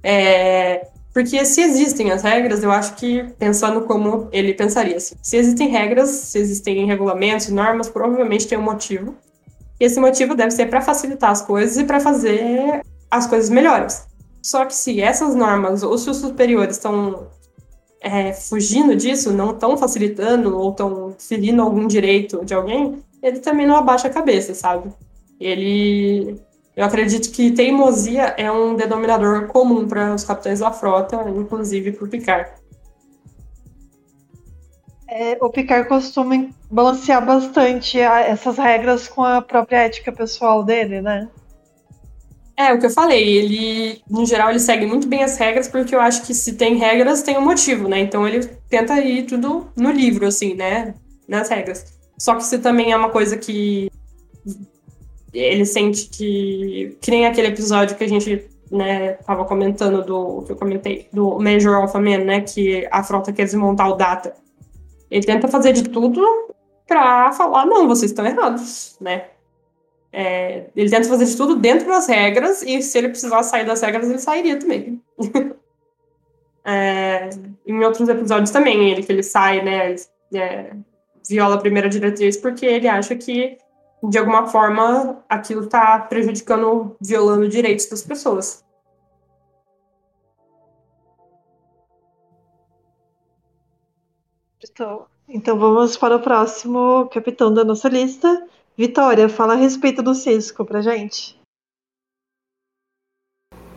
É... Porque se existem as regras, eu acho que, pensando como ele pensaria, assim, se existem regras, se existem regulamentos, normas, provavelmente tem um motivo. E esse motivo deve ser para facilitar as coisas e para fazer as coisas melhores. Só que se essas normas ou se os superiores estão é, fugindo disso, não estão facilitando ou estão ferindo algum direito de alguém, ele também não abaixa a cabeça, sabe? Ele eu acredito que teimosia é um denominador comum para os capitães da frota, inclusive para o Picard. É, o Picard costuma balancear bastante a, essas regras com a própria ética pessoal dele, né? É, o que eu falei, ele, no geral, ele segue muito bem as regras, porque eu acho que se tem regras, tem um motivo, né? Então ele tenta ir tudo no livro, assim, né? Nas regras. Só que isso também é uma coisa que ele sente que. Que nem aquele episódio que a gente né, tava comentando do. que eu comentei, do Major Alpha Man, né? Que a frota quer desmontar o Data. Ele tenta fazer de tudo pra falar, não, vocês estão errados, né? É, ele tenta fazer de tudo dentro das regras, e se ele precisar sair das regras, ele sairia também. *laughs* é, em outros episódios também, ele que ele sai, né? É, viola a primeira diretriz porque ele acha que, de alguma forma, aquilo está prejudicando, violando direitos das pessoas. Então, então vamos para o próximo capitão da nossa lista, Vitória, fala a respeito do Cisco pra gente.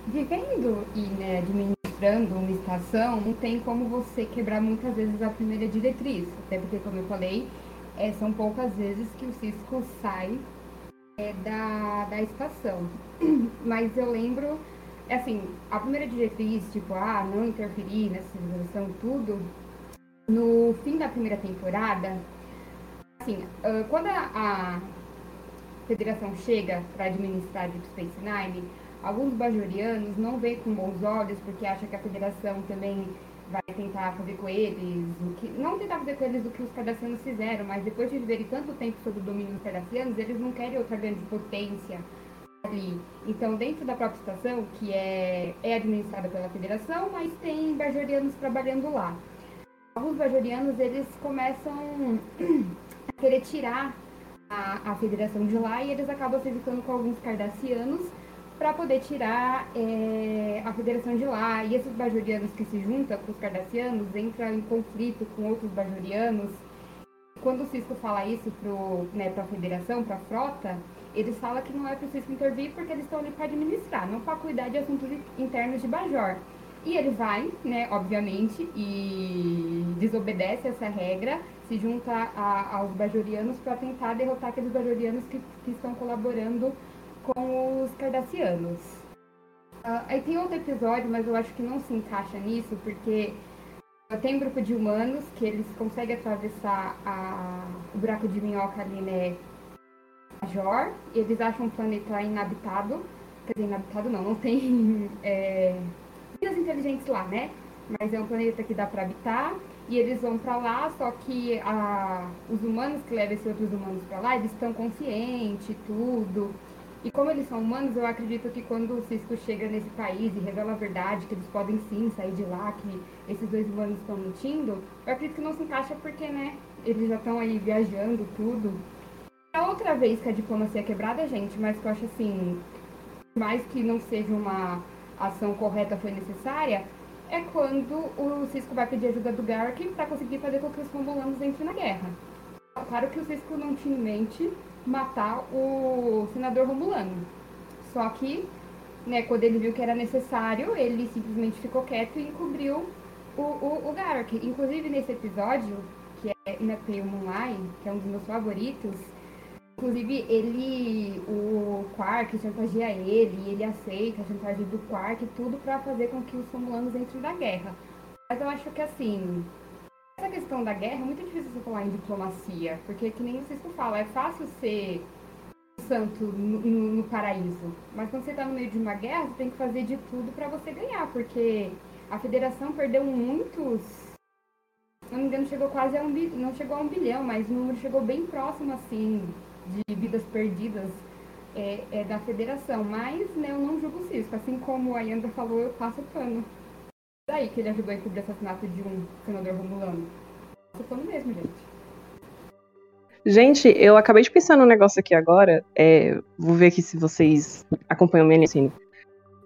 Vivendo e né, administrando uma estação, não tem como você quebrar muitas vezes a primeira diretriz. Até porque, como eu falei, é, são poucas vezes que o Cisco sai é, da, da estação. *clears throat* Mas eu lembro, assim, a primeira diretriz, tipo, ah, não interferir nessa civilização tudo, no fim da primeira temporada, assim, uh, quando a, a, federação chega para administrar Deep Space Nine, alguns bajorianos não veem com bons olhos porque acham que a federação também vai tentar fazer com eles o que não tentar fazer com eles o que os cardassianos fizeram, mas depois de viverem tanto tempo sob o domínio dos cardassianos, eles não querem outra grande potência ali. Então, dentro da própria estação, que é, é administrada pela federação, mas tem bajorianos trabalhando lá. Alguns bajorianos, eles começam *clears throat* querer tirar a, a federação de lá e eles acabam se juntando com alguns cardassianos para poder tirar é, a federação de lá. E esses bajorianos que se juntam com os cardassianos entram em conflito com outros bajorianos. Quando o Cisco fala isso para né, a federação, para a frota, eles falam que não é para o Cisco intervir porque eles estão ali para administrar, não para cuidar de assuntos internos de Bajor. E ele vai, né, obviamente, e desobedece essa regra, se junta a, aos bajorianos para tentar derrotar aqueles bajorianos que, que estão colaborando com os cardassianos. Uh, aí tem outro episódio, mas eu acho que não se encaixa nisso, porque tem um grupo de humanos que eles conseguem atravessar a, o buraco de minhoca ali, né, Major, e eles acham um planeta inabitado, quer dizer, inabitado não, não tem... *laughs* É, vidas inteligentes lá, né? Mas é um planeta que dá para habitar e eles vão para lá, só que a, os humanos que levam esses outros humanos para lá, eles estão conscientes, tudo. E como eles são humanos, eu acredito que quando o Cisco chega nesse país e revela a verdade, que eles podem sim sair de lá, que esses dois humanos estão mentindo, eu acredito que não se encaixa porque, né, eles já estão aí viajando, tudo. A outra vez que a diplomacia é quebrada, gente, mas que eu acho assim, mais que não seja uma ação correta foi necessária, é quando o Cisco vai pedir ajuda do Garrick para conseguir fazer com que os Romulanos entrem na guerra. Claro que o Cisco não tinha em mente matar o senador Romulano. Só que, né, quando ele viu que era necessário, ele simplesmente ficou quieto e encobriu o, o, o. Inclusive, nesse episódio, que é In a Pale Moonlight, que é um dos meus favoritos, Inclusive, ele, o Quark chantageia ele, ele aceita a chantagem do Quark, tudo para fazer com que os Romulanos entrem na guerra. Mas eu acho que, assim, essa questão da guerra é muito difícil você falar em diplomacia, porque, que nem vocês falam, é fácil ser santo no, no, no, paraíso, mas quando você tá no meio de uma guerra, você tem que fazer de tudo para você ganhar, porque a federação perdeu muitos. Se não me engano, chegou quase a um não chegou a um bilhão, mas o número chegou bem próximo assim de vidas perdidas é, é, da federação. Mas né, eu não julgo o Cisco. Assim como a Yanda falou, eu passo pano. Daí que ele ajudou a encobrir o assassinato de um senador romulano. Passo pano mesmo, gente. Gente, eu acabei de pensar num negócio aqui agora. É, vou ver aqui se vocês acompanham meu ensino.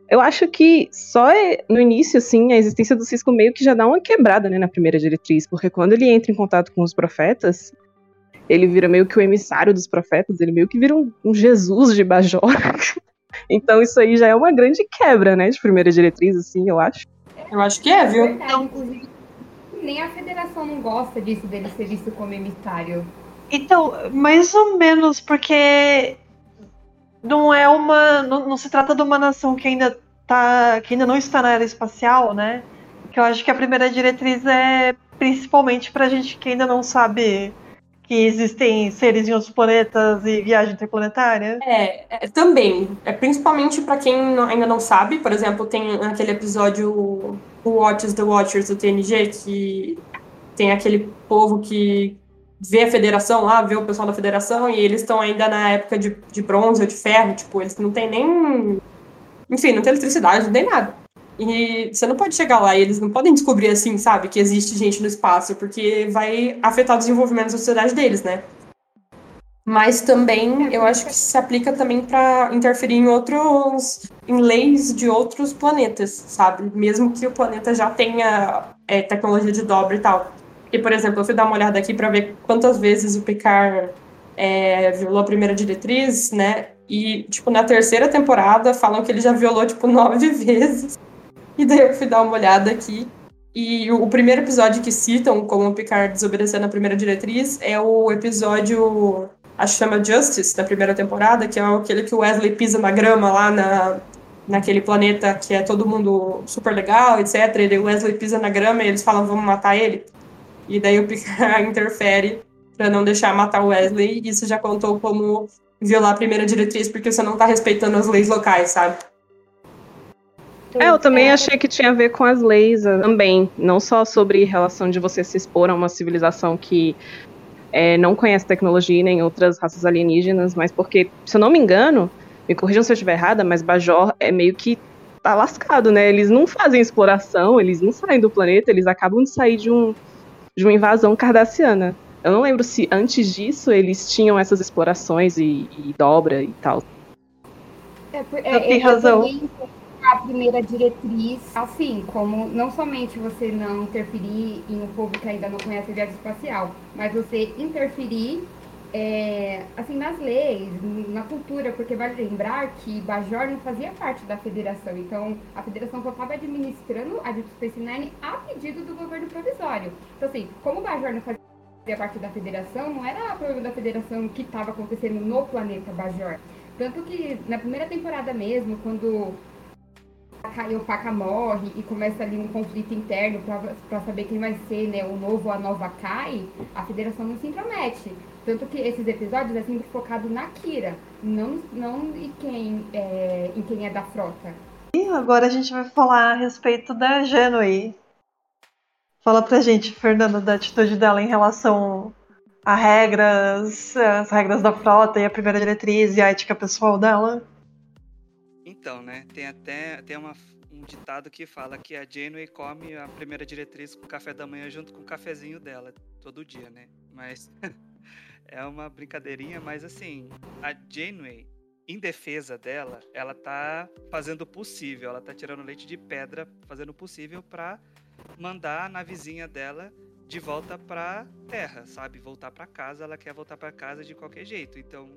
Eu acho que só é, no início, assim, a existência do Cisco meio que já dá uma quebrada, né, na primeira diretriz, porque quando ele entra em contato com os profetas, ele vira meio que o emissário dos profetas, ele meio que vira um, um Jesus de Bajor. *laughs* então isso aí já é uma grande quebra, né, de primeira diretriz, assim, eu acho. Eu acho que é, viu? inclusive, nem a federação não gosta disso, dele ser visto como emissário. Então, mais ou menos, porque não é uma. Não, não, se trata de uma nação que ainda tá. que ainda não está na era espacial, né? Que eu acho que a primeira diretriz é principalmente pra gente que ainda não sabe que existem seres em outros planetas e viagem interplanetária? É, é também. É principalmente para quem ainda não sabe. Por exemplo, tem aquele episódio o Watchers the Watchers do TNG que tem aquele povo que vê a federação lá, vê o pessoal da federação e eles estão ainda na época de, de bronze ou de ferro, tipo, eles não tem nem. Enfim, não tem eletricidade, não tem nada. E você não pode chegar lá e eles não podem descobrir assim, sabe, que existe gente no espaço, porque vai afetar o desenvolvimento da sociedade deles, né? Mas também eu acho que se aplica também para interferir em outros, em leis de outros planetas, sabe? Mesmo que o planeta já tenha é, tecnologia de dobra e tal. E, por exemplo, eu fui dar uma olhada aqui para ver quantas vezes o Picard é, violou a primeira diretriz, né? E, tipo, na terceira temporada falam que ele já violou, tipo, nove *laughs* vezes. E daí eu fui dar uma olhada aqui. E o, primeiro episódio que citam como o Picard desobedecendo a primeira diretriz é o episódio, acho que chama Justice, da primeira temporada, que é aquele que o Wesley pisa na grama lá na, naquele planeta que é todo mundo super legal, etc. E o Wesley pisa na grama e eles falam, vamos matar ele. E daí o Picard *laughs* interfere para não deixar matar o Wesley. Isso já contou como violar a primeira diretriz, porque você não tá respeitando as leis locais, sabe? É, eu também achei que tinha a ver com as leis eh, também, não só sobre relação de você se expor a uma civilização que é, não conhece tecnologia nem outras raças alienígenas, mas porque, se eu não me engano, me corrijam se eu estiver errada, mas Bajor é meio que tá lascado, né? Eles não fazem exploração, eles não saem do planeta, eles acabam de sair de, um, de uma invasão cardassiana. Eu não lembro se antes disso eles tinham essas explorações e, e dobra e tal. É, é, tem razão. Também a primeira diretriz, assim, como não somente você não interferir em um povo que ainda não conhece a viagem espacial, mas você interferir é, assim, nas leis, na cultura, porque vale lembrar que Bajor não fazia parte da federação, então a federação só estava administrando a Deep Space Nine a pedido do governo provisório. Então, assim, como Bajor não fazia parte da federação, não era problema da federação que estava acontecendo no planeta Bajor. Tanto que na primeira temporada mesmo, quando Kai Opaka morre e começa ali um conflito interno para saber quem vai ser né, o novo ou a nova Kai, a federação não se intromete. Tanto que esses episódios é sempre focado na Kira, não, não em, quem, é, em quem é da frota. E agora a gente vai falar a respeito da Genui. Fala pra gente, Fernanda, da atitude dela em relação a regras, as regras da frota e a primeira diretriz e a ética pessoal dela. Então, né? Tem até tem uma, um ditado que fala que a Janeway come a primeira diretriz com o café da manhã junto com o cafezinho dela, todo dia, né? Mas *laughs* é uma brincadeirinha, mas assim, a Janeway, em defesa dela, ela tá fazendo o possível, ela tá tirando leite de pedra, fazendo o possível para mandar a navezinha dela de volta para Terra, sabe? Voltar para casa, ela quer voltar para casa de qualquer jeito. Então,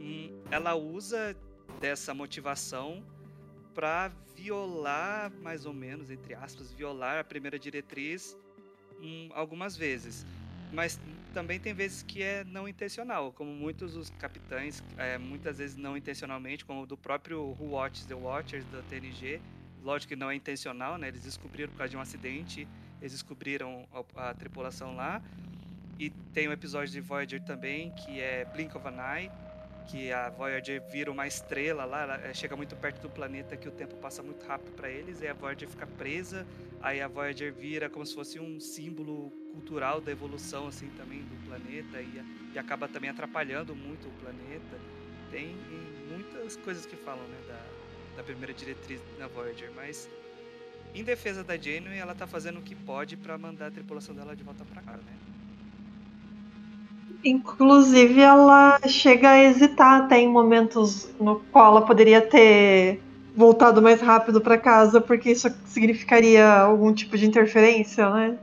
hum, ela usa dessa motivação para violar, mais ou menos, entre aspas, violar a primeira diretriz hum, algumas vezes. Mas também tem vezes que é não intencional, como muitos dos capitães, é, muitas vezes não intencionalmente, como do próprio Who Watches the Watchers da TNG. Lógico que não é intencional, né? Eles descobriram por causa de um acidente, eles descobriram a, a tripulação lá. E tem um episódio de Voyager também, que é Blink of an Eye, que a Voyager vira uma estrela lá, ela eh, chega muito perto do planeta que o tempo passa muito rápido para eles, e a Voyager fica presa, aí a Voyager vira como se fosse um símbolo cultural da evolução assim também do planeta e, e acaba também atrapalhando muito o planeta. Tem muitas coisas que falam né, da, da primeira diretriz da Voyager, mas em defesa da Janeway, ela tá fazendo o que pode para mandar a tripulação dela de volta para cá, né? Inclusive, ela chega a hesitar até em momentos no qual ela poderia ter voltado mais rápido para casa, porque isso significaria algum tipo de interferência, né?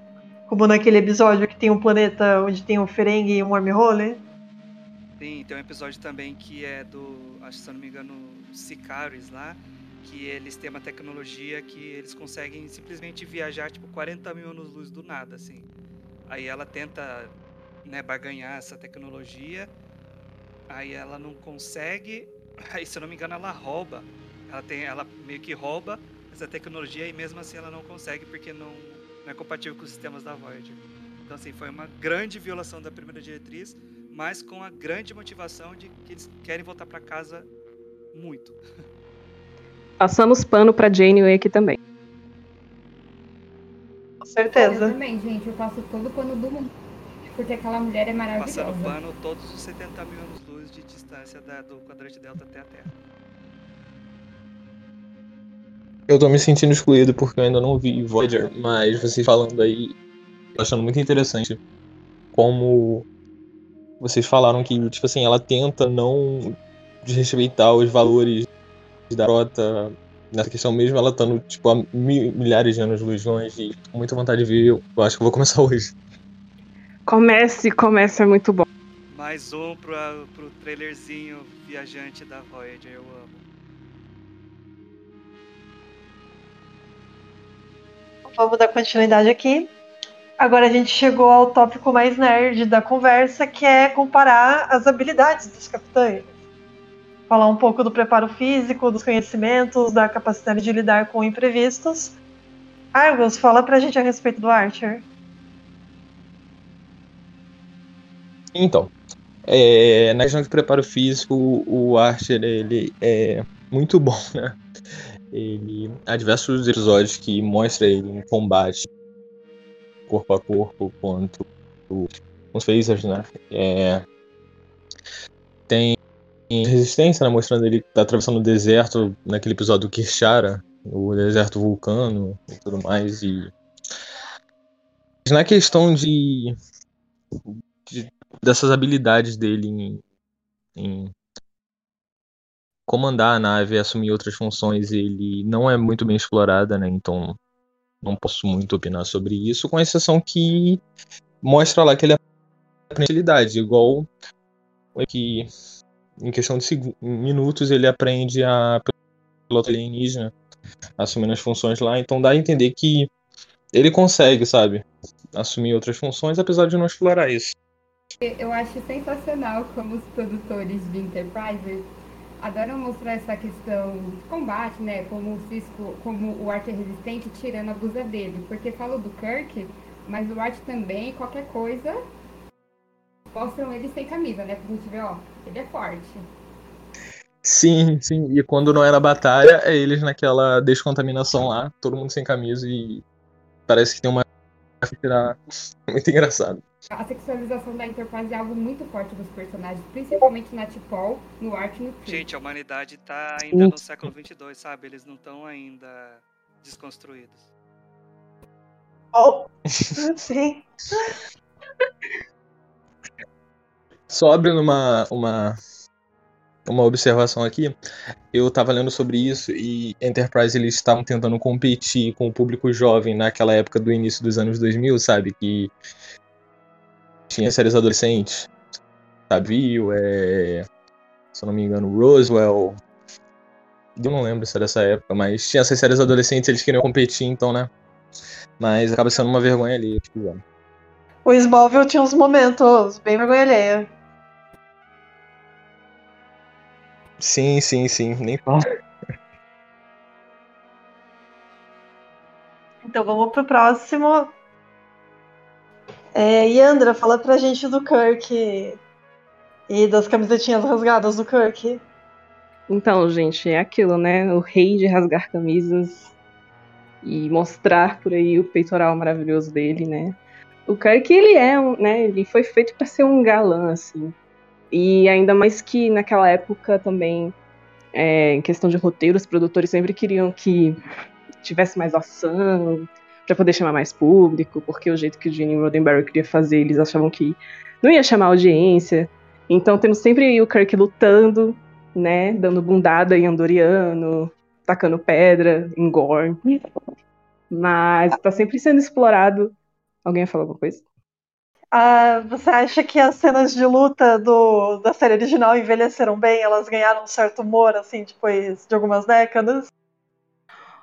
Como naquele episódio que tem um planeta onde tem um Ferengue e um wormhole. Sim, tem um episódio também que é do, acho se eu não me engano, Sicaris lá, que eles têm uma tecnologia que eles conseguem simplesmente viajar tipo 40 mil anos-luz do nada, assim. Aí ela tenta né, barganhar essa tecnologia. Aí ela não consegue, *laughs* Aí, se eu não me engano, ela rouba. Ela, tem, ela meio que rouba essa tecnologia e mesmo assim ela não consegue porque não, não é compatível com os sistemas da Voyager. Então, assim, foi uma grande violação da primeira diretriz, mas com a grande motivação de que eles querem voltar para casa muito. *laughs* Passamos pano pra Janeway aqui também. Com Eu certeza. também, gente, eu passo todo o pano do mundo. Porque aquela mulher é maravilhosa. Passando pano todos os 70 mil anos-luz de distância da- do quadrante delta até a Terra. Eu tô me sentindo excluído porque eu ainda não vi Voyager, mas vocês falando aí, tô achando muito interessante como vocês falaram que, tipo assim, ela tenta não desrespeitar os valores da rota nessa questão mesmo, ela estando, tipo, a mi- milhares de anos luz longe, e com muita vontade de ver, eu acho que eu vou começar *laughs* hoje. Comece, comece, é muito bom. Mais um pro, pro trailerzinho viajante da Voyager, eu amo. Vamos dar continuidade aqui. Agora a gente chegou ao tópico mais nerd da conversa, que é comparar as habilidades dos capitães. Falar um pouco do preparo físico, dos conhecimentos, da capacidade de lidar com imprevistos. Argos, fala pra gente a respeito do Archer. Então, é, na questão de preparo físico, o Archer ele é muito *laughs* bom, né? Ele há diversos episódios que mostra ele em combate corpo a corpo contra o- os phasers, né? É, tem resistência, né? Mostrando ele tá atravessando o deserto naquele episódio do Kirshara, o deserto vulcano e tudo mais. E Mas na questão de- dessas habilidades dele em, em comandar a nave e assumir outras funções, ele não é muito bem explorada, né? Então não posso muito opinar sobre isso, com exceção que mostra lá que ele aprende agilidade, igual que em questão de minutos ele aprende a piloto alienígena, assumindo as funções lá, então dá a entender que ele consegue, sabe, assumir outras funções, apesar de não explorar isso. Eu acho sensacional como os produtores de Enterprise adoram mostrar essa questão de combate, né? Como o Cisco, como o Art é resistente tirando a blusa dele. Porque falo do Kirk, mas o Art também, qualquer coisa, mostram ele sem camisa, né? Pra gente ver, ó, ele é forte. Sim, sim, e quando não era batalha, é eles naquela descontaminação lá, todo mundo sem camisa e parece que tem uma *laughs* muito engraçado. A sexualização da Enterprise é algo muito forte dos personagens, principalmente na T'Pol, no Art e no Kirk. Gente, a humanidade tá ainda no século 22, sabe? Eles não estão ainda desconstruídos. Oh, sim. Só abrindo uma, uma, observação aqui, eu tava lendo sobre isso e Enterprise eles estavam tentando competir com o público jovem naquela época do início dos anos 2000, sabe? Que tinha séries adolescentes, sabe? É, se eu não me engano, Roswell. Eu não lembro se era dessa época, mas tinha essas séries adolescentes eles queriam competir, então, né? Mas acaba sendo uma vergonha ali. Tipo, O Smallville tinha uns momentos bem vergonha alheia. Sim, sim, sim, nem fala. *laughs* Então vamos pro próximo. É, Yandra, fala pra gente do Kirk e das camisetinhas rasgadas do Kirk. Então, gente, é aquilo, né? O rei de rasgar camisas e mostrar por aí o peitoral maravilhoso dele, né? O Kirk, ele é um, né? Ele foi feito para ser um galã, assim. E ainda mais que naquela época também, é, em questão de roteiro, os produtores sempre queriam que tivesse mais ação, para poder chamar mais público, porque o jeito que o Gene Roddenberry queria fazer, eles achavam que não ia chamar audiência. Então temos sempre o Kirk lutando, né, dando bundada em Andoriano, tacando pedra em Gorn. Mas tá sempre sendo explorado. Alguém ia falar alguma coisa? Ah, você acha que as cenas de luta do, da série original envelheceram bem? Elas ganharam um certo humor, assim, depois de algumas décadas?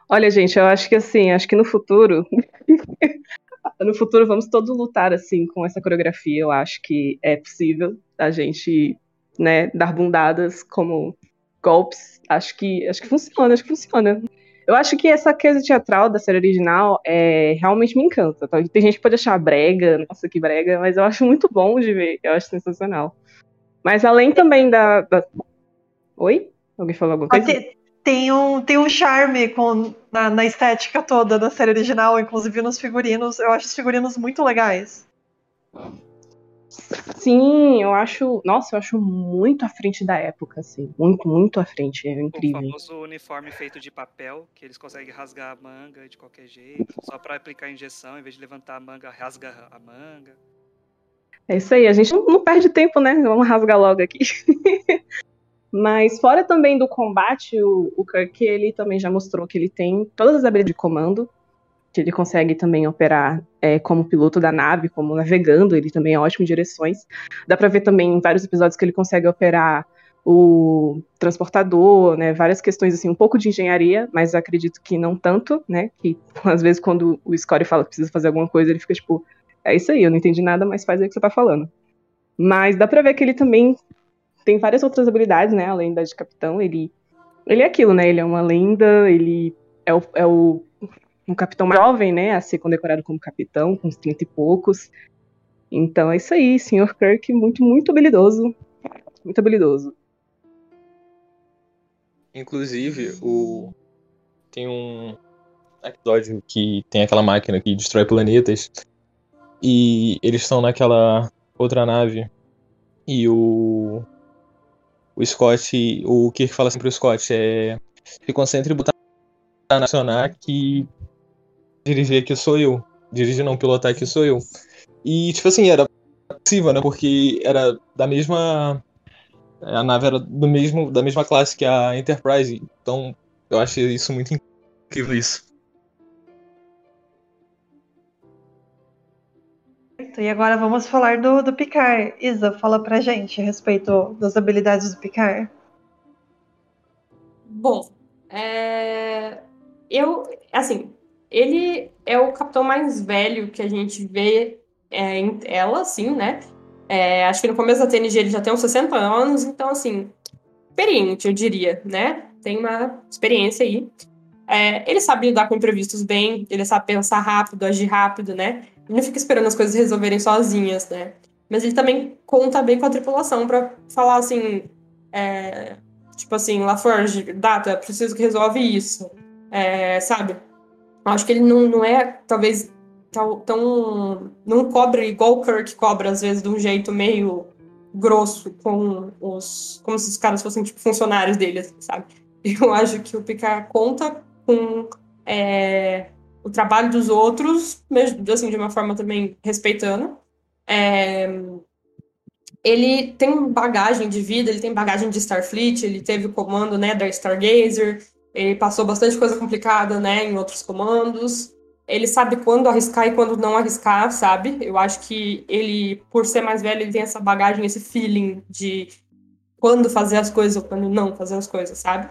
Olha, gente, eu acho que assim, acho que no futuro. *laughs* no futuro vamos todos lutar assim com essa coreografia. Eu acho que é possível a gente, né, dar bundadas como golpes. Acho que, acho que funciona, acho que funciona. Eu acho que essa coisa teatral da série original é, realmente me encanta. Tá? Tem gente que pode achar brega, nossa, que brega, mas eu acho muito bom de ver, eu acho sensacional. Mas além também da. da... Oi? Alguém falou alguma coisa? Tem, tem, um, tem um charme com, na, na estética toda da série original, inclusive nos figurinos. Eu acho os figurinos muito legais. Sim, eu acho. Nossa, eu acho muito à frente da época, assim. Muito, muito à frente. É incrível. O famoso uniforme feito de papel, que eles conseguem rasgar a manga de qualquer jeito, só para aplicar a injeção, em vez de levantar a manga, rasga a manga. É isso aí, a gente não, perde tempo, né? Vamos rasgar logo aqui. *laughs* Mas fora também do combate, o, o Kirk ele também já mostrou que ele tem todas as habilidades de comando que ele consegue também operar é, como piloto da nave, como navegando, ele também é ótimo em direções. Dá para ver também em vários episódios que ele consegue operar o transportador, né, várias questões assim, um pouco de engenharia, mas acredito que não tanto, né, que *laughs* às vezes quando o Scotty fala que precisa fazer alguma coisa, ele fica tipo, é isso aí, eu não entendi nada, mas faz aí o que você tá falando. Mas dá pra ver que ele também tem várias outras habilidades, né, além da de capitão, ele ele é aquilo, né, ele é uma lenda, ele é o, é o um capitão jovem, né, a ser condecorado como capitão, com uns 30 e poucos. Então é isso aí, Sr. Kirk, muito, muito habilidoso. Muito habilidoso. Inclusive, o... tem um episódio que tem aquela máquina que destrói planetas. E eles estão naquela outra nave. E o. O Scott. O Kirk fala assim pro Scott: é. Se concentre em botar nacional que dirigir aqui sou eu. Dirigir não, pilotar aqui sou eu. E, tipo assim, era possível, né? Porque era da mesma. A nave era do mesmo, da mesma classe que a Enterprise. Então, eu achei isso muito incrível isso. E agora vamos falar do, do Picard. Isa, fala pra gente a respeito das habilidades do Picard. Bom, é... eu, assim, ele é o capitão mais velho que a gente vê é, em tela, assim, né? É, acho que no começo da TNG ele já tem uns 60 anos, então, assim, experiente, eu diria, né? Tem uma experiência aí. É, ele sabe lidar com imprevistos bem, ele sabe pensar rápido, agir rápido, né? Ele não fica esperando as coisas resolverem sozinhas, né? Mas ele também conta bem com a tripulação para falar assim, é, tipo assim, LaForge, data, preciso que resolve isso, é, sabe? Acho que ele não, não é, talvez, tão, tão. Não cobra igual o Kirk cobra, às vezes, de um jeito meio grosso com os. Como se os caras fossem, tipo, funcionários dele, sabe? *laughs* Eu acho que o Picard conta com é, o trabalho dos outros, mesmo, assim, de uma forma também respeitando. É, ele tem bagagem de vida, ele tem bagagem de Starfleet, ele teve o comando né, da Stargazer, ele passou bastante coisa complicada, né, em outros comandos. Ele sabe quando arriscar e quando não arriscar, sabe? Eu acho que ele, por ser mais velho, ele tem essa bagagem, esse feeling de quando fazer as coisas ou quando não fazer as coisas, sabe?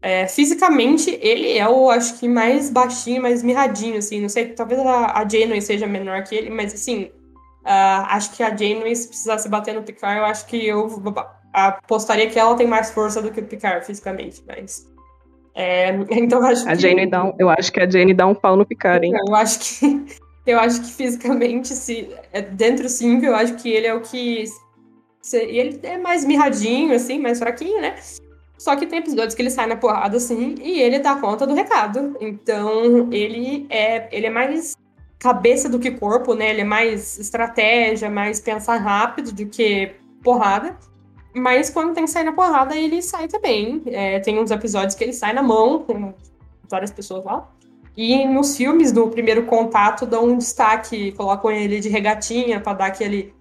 É, fisicamente, ele é o, acho que, mais baixinho, mais mirradinho, assim. Não sei, talvez a, a Janeway seja menor que ele, mas, assim, uh, acho que a Janeway, se precisasse bater no Picard, eu acho que eu apostaria que ela tem mais força do que o Picard, fisicamente, mas... É, *laughs* então acho a que... Jane dá um, eu acho que a Jane dá um pau no Picard, hein? Eu acho que *laughs* eu acho que fisicamente, se é, dentro sim, eu acho que ele é o que se, ele é mais mirradinho, assim, mais fraquinho, né? Só que tem episódios que ele sai na porrada, assim, e ele dá conta do recado. Então, ele é, ele é mais cabeça do que corpo, né? Ele é mais estratégia, mais pensar rápido do que porrada. Mas quando tem que sair na porrada, ele sai também. É, tem uns episódios que ele sai na mão com várias pessoas lá. E nos filmes, no primeiro contato, dão um destaque, colocam ele de regatinha para dar aquele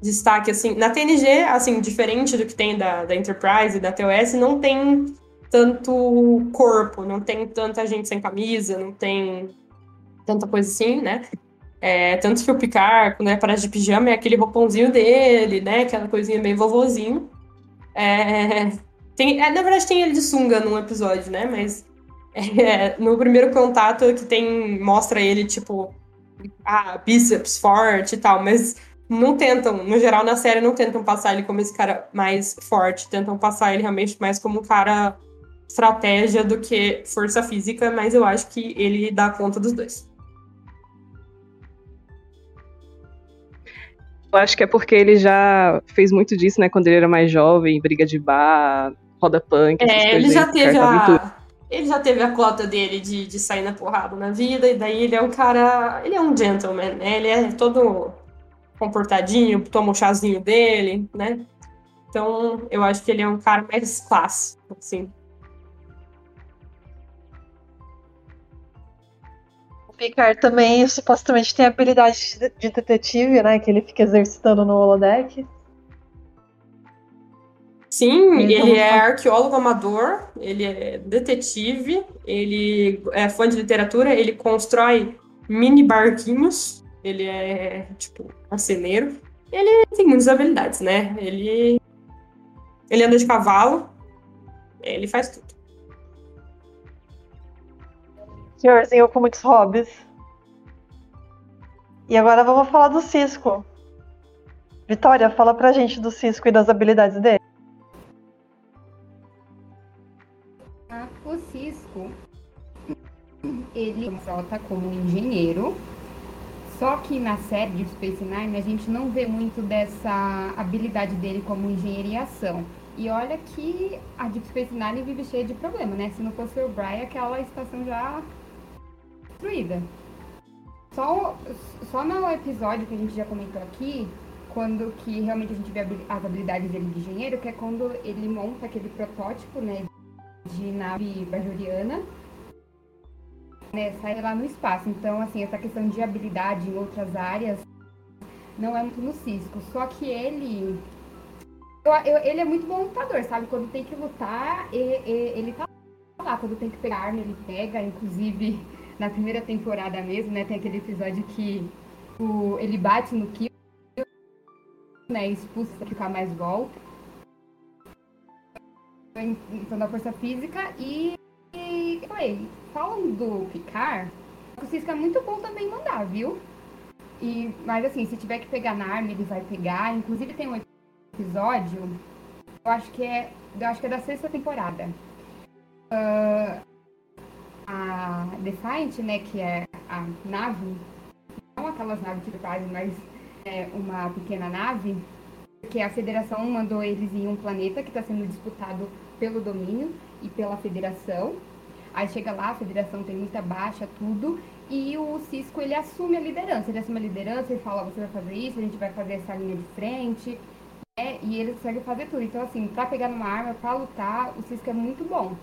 destaque, assim. Na TNG, assim, diferente do que tem da, da Enterprise e da TOS, não tem tanto corpo, não tem tanta gente sem camisa, não tem tanta coisa assim, né? É, tanto que o Picard, quando ele aparece de pijama, é aquele roupãozinho dele, né? Aquela coisinha meio vovozinho. É, tem, é, na verdade, tem ele de sunga num episódio, né? Mas *laughs* é, no primeiro contato que tem. mostra ele, tipo, ah, bíceps forte e tal, mas não tentam, no geral na série, não tentam passar ele como esse cara mais forte, tentam passar ele realmente mais como um cara estratégia do que força física, mas eu acho que ele dá conta dos dois. Eu acho que é porque ele já fez muito disso, né, quando ele era mais jovem, briga de bar, roda punk. É, ele já teve a. Ele já teve a cota dele de, de sair na porrada na vida, e daí ele é um cara. Ele é um gentleman, né? Ele é todo comportadinho, toma o chazinho dele, né? Então, eu acho que ele é um cara mais clássico, assim. Picard também supostamente tem habilidade de detetive, né? Que ele fica exercitando no holodeck. Sim, ele, ele é arqueólogo amador, ele é detetive, ele é fã de literatura, ele constrói mini barquinhos, ele é, tipo, marceneiro. Ele tem muitas habilidades, né? Ele, ele anda de cavalo, ele faz tudo. Senhorzinho com muitos hobbies. E agora vamos falar do Cisco. Vitória, fala pra gente do Cisco e das habilidades dele. o Cisco, ele trata como engenheiro, só que na série de Space Nine a gente não vê muito dessa habilidade dele como engenheiro em ação. E olha que a Deep Space Nine vive cheia de problema, né? Se não fosse o Brian, aquela estação já destruída. Só, só no episódio que a gente já comentou aqui, quando que realmente a gente vê as habilidades dele de engenheiro, que é quando ele monta aquele protótipo, né, de nave bajoriana, né, sai lá no espaço. Então, assim, essa questão de habilidade em outras áreas não é muito no Cisco. Só que ele. Eu, eu, ele é muito bom lutador, sabe? Quando tem que lutar, ele, ele tá lá. Quando tem que pegar arma, ele pega. Inclusive, na primeira temporada mesmo, né? Tem aquele episódio que o, ele bate no Kill, né? Expulsa pra ficar mais golpe então da força física e, e falei, falando do Picard, o Cisco é muito bom também mandar, viu? E, mas assim, se tiver que pegar na arma, ele vai pegar. Inclusive tem um episódio, eu acho que é. Eu acho que é da sexta temporada. Uh, a Defiant, né, que é a nave, não aquelas naves tipo mas é uma pequena nave, que a federação mandou eles em um planeta que está sendo disputado pelo domínio e pela federação. Aí chega lá, a federação tem muita baixa, tudo, e o Cisco ele assume a liderança. Ele assume a liderança e fala: você vai fazer isso, a gente vai fazer essa linha de frente, né? e ele consegue fazer tudo. Então, assim, para pegar numa arma, para lutar, o Cisco é muito bom.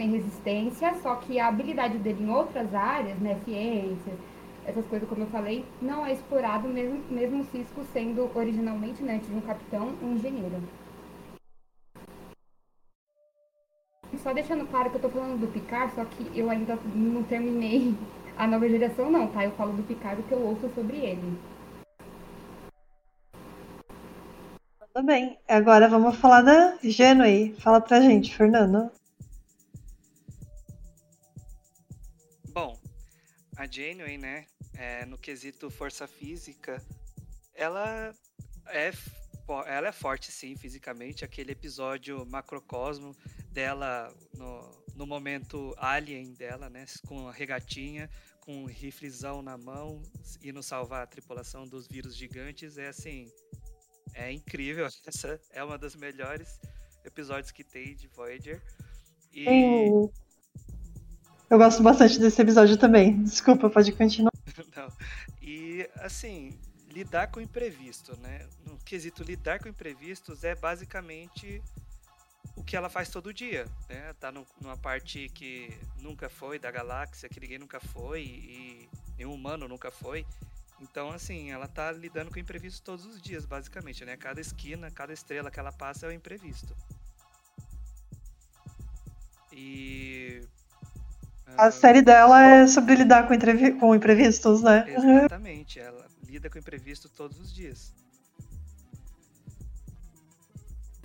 Tem resistência, só que a habilidade dele em outras áreas, né, ciências, essas coisas, como eu falei, não é explorado, mesmo, mesmo o Cisco sendo originalmente, né, antes de um capitão, um engenheiro. Só deixando claro que eu tô falando do Picard, só que eu ainda não terminei a nova geração, não, tá? Eu falo do Picard o que eu ouço sobre ele. Tudo bem. Agora vamos falar da Genway. Fala pra gente, Fernando. A Janeway, né, é, no quesito força física, ela é ela é forte sim fisicamente. Aquele episódio macrocosmo dela no, no momento alien dela, né? Com a regatinha, com um riflezão na mão, indo salvar a tripulação dos vírus gigantes, é assim. É incrível. *laughs* Essa é uma das melhores episódios que tem de Voyager. E. Eu gosto bastante desse episódio também. Desculpa, pode continuar. *laughs* Não. E assim, lidar com imprevisto, né? No quesito lidar com imprevistos é basicamente o que ela faz todo dia, né? Tá no, numa parte que nunca foi da galáxia, que ninguém nunca foi e nenhum humano nunca foi. Então, assim, ela tá lidando com imprevisto todos os dias, basicamente, né? Cada esquina, cada estrela que ela passa é um imprevisto. E a uh... série dela é sobre lidar com, com imprevistos, né? Exatamente, ela lida com imprevisto todos os dias.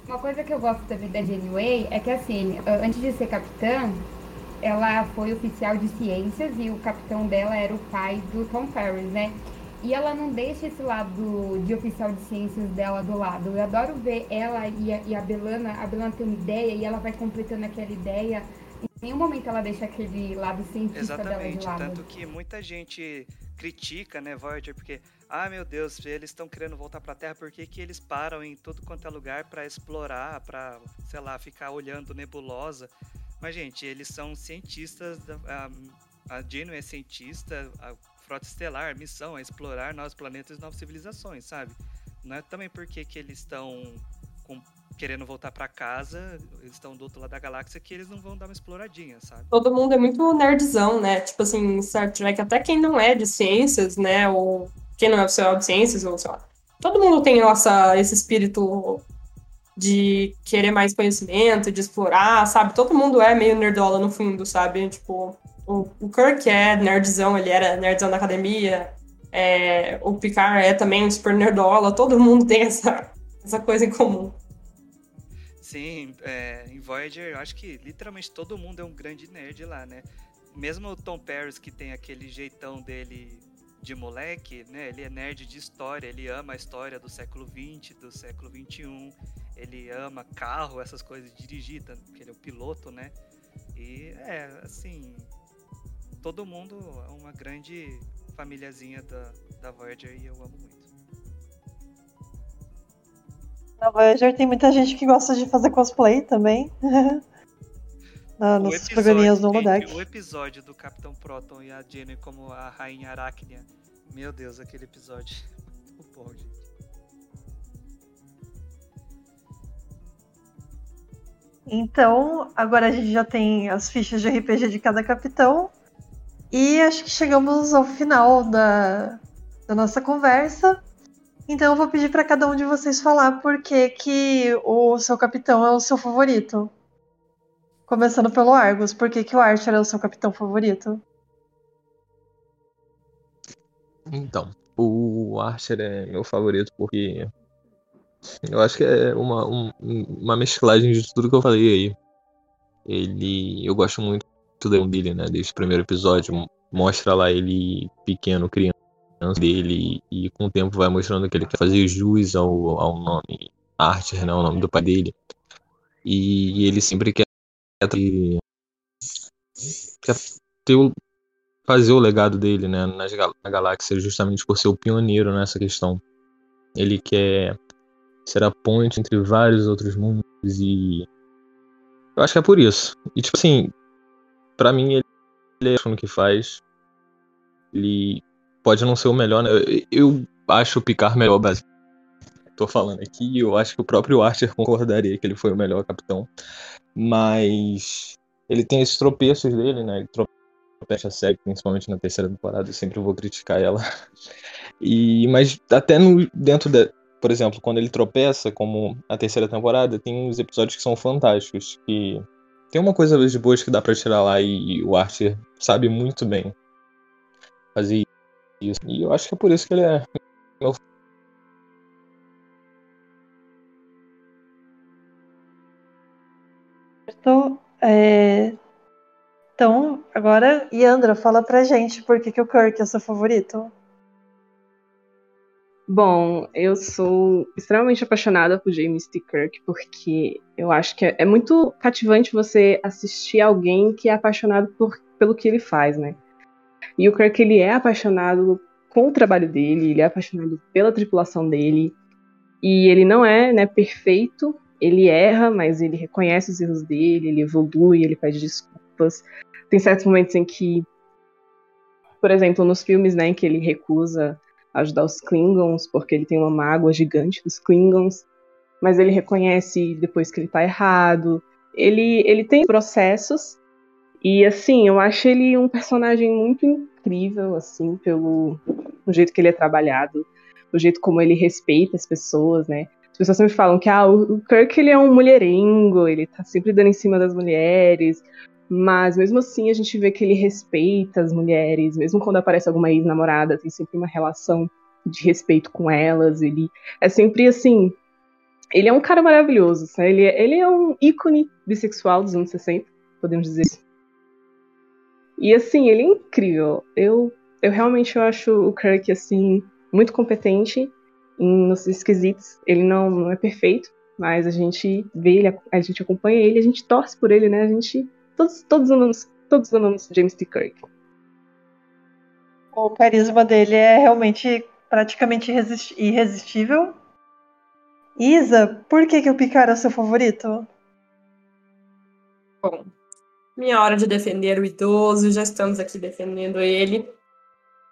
Uma coisa que eu gosto também da Janeway é que, assim, antes de ser capitã, ela foi oficial de ciências e o capitão dela era o pai do Tom Ferris, né? e ela não deixa esse lado de oficial de ciências dela do lado. Eu adoro ver ela e a, e a Belana, a Belana tem uma ideia e ela vai completando aquela ideia. Em nenhum momento ela deixa aquele lado cientista dela de Exatamente, lado. tanto que muita gente critica, né, Voyager, porque, ah, meu Deus, eles estão querendo voltar pra Terra, por que, que eles param em tudo quanto é lugar pra explorar, pra, sei lá, ficar olhando nebulosa? Mas, gente, eles são cientistas, a, a Janeway é cientista, a Frota Estelar, a missão é explorar novos planetas e novas civilizações, sabe? Não é também porque que eles estão com- querendo voltar pra casa, eles estão do outro lado da galáxia, que eles não vão dar uma exploradinha, sabe? Todo mundo é muito nerdzão, né? Tipo assim, Star Trek, até quem não é de ciências, né? Ou quem não é oficial de ciências, ou sei lá. Todo mundo tem nossa, esse espírito de querer mais conhecimento, de explorar, sabe? Todo mundo é meio nerdola no fundo, sabe? Tipo, o, o Kirk é nerdzão, ele era nerdzão da academia. é, o Picard é também super nerdola. Todo mundo tem essa, essa coisa em comum. Sim, é, em Voyager, eu acho que literalmente todo mundo é um grande nerd lá, né? Mesmo o Tom Paris, que tem aquele jeitão dele de moleque, né? Ele é nerd de história, ele ama a história do século XX, do século XXI, ele ama carro, essas coisas dirigir, porque ele é o piloto, né? E é, assim, todo mundo é uma grande famíliazinha da, da Voyager e eu amo muito. Na Voyager tem muita gente que gosta de fazer cosplay também. *laughs* Na, O nos programinhas do Holodeck. O episódio do Capitão Proton e a Jenny como a Rainha Aracnia. Meu Deus, aquele episódio. *laughs* Muito bom, gente. Então, agora a gente já tem as fichas de RPG de cada capitão. E acho que chegamos ao final da, da nossa conversa. Então eu vou pedir para cada um de vocês falar por que, que o seu capitão é o seu favorito. Começando pelo Argus, por que, que o Archer é o seu capitão favorito? Então, o Archer é meu favorito porque eu acho que é uma, um- uma mesclagem de tudo que eu falei aí. Ele, eu gosto muito do dele, né? Desde o primeiro episódio, mostra lá ele pequeno, criança dele, e com o tempo vai mostrando que ele quer fazer jus ao, ao nome Archer, né? O nome do pai dele. E ele sempre quer ter, quer ter o, fazer o legado dele, né, nas, na galáxia, justamente por ser o pioneiro nessa questão. Ele quer ser a ponte entre vários outros mundos e eu acho que é por isso. E tipo assim, pra mim ele, ele é no que faz. Ele pode não ser o melhor, né? Eu, acho o Picard melhor, basicamente. Tô falando aqui, eu acho que o próprio Archer concordaria que ele foi o melhor capitão. Mas ele tem esses tropeços dele, né? Ele tropeça série, principalmente na terceira temporada, eu sempre vou criticar ela. E, mas até no, dentro da. Por exemplo, quando ele tropeça, como a terceira temporada, tem uns episódios que são fantásticos. Que tem uma coisa de boas que dá pra tirar lá e, o Archer sabe muito bem fazer isso. E eu acho que é por isso que ele é meu Certo? É, Então, agora, Yandra, fala pra gente por que, que o Kirk é seu favorito. Bom, eu sou extremamente apaixonada por James T. Kirk, porque eu acho que é, é muito cativante você assistir alguém que é apaixonado por, pelo que ele faz, né? E o Kirk, ele é apaixonado com o trabalho dele, ele é apaixonado pela tripulação dele, e ele não é, né, perfeito, ele erra, mas ele reconhece os erros dele, ele evolui, ele pede desculpas. Tem certos momentos em que, por exemplo, nos filmes, né, em que ele recusa ajudar os Klingons, porque ele tem uma mágoa gigante dos Klingons, mas ele reconhece depois que ele tá errado. Ele, ele tem processos, e assim, eu acho ele um personagem muito incrível, assim, pelo o jeito que ele é trabalhado, o jeito como ele respeita as pessoas, né? As pessoas sempre falam que ah, o Kirk ele é um mulherengo, ele tá sempre dando em cima das mulheres, mas mesmo assim a gente vê que ele respeita as mulheres, mesmo quando aparece alguma ex-namorada, tem sempre uma relação de respeito com elas. Ele é sempre assim. Ele é um cara maravilhoso, ele, é, ele é um ícone bissexual dos anos 60, podemos dizer. E assim, ele é incrível. Eu, eu realmente eu acho o Kirk assim muito competente em, nos esquisitos. Ele não, não é perfeito, mas a gente vê ele, a gente acompanha ele, a gente torce por ele, né? A gente todos todos amamos, todos amamos James T. Kirk. O carisma dele é realmente praticamente irresistível. Isa, por que, que o Picard é seu favorito? Bom, minha hora de defender o idoso, já estamos aqui defendendo ele.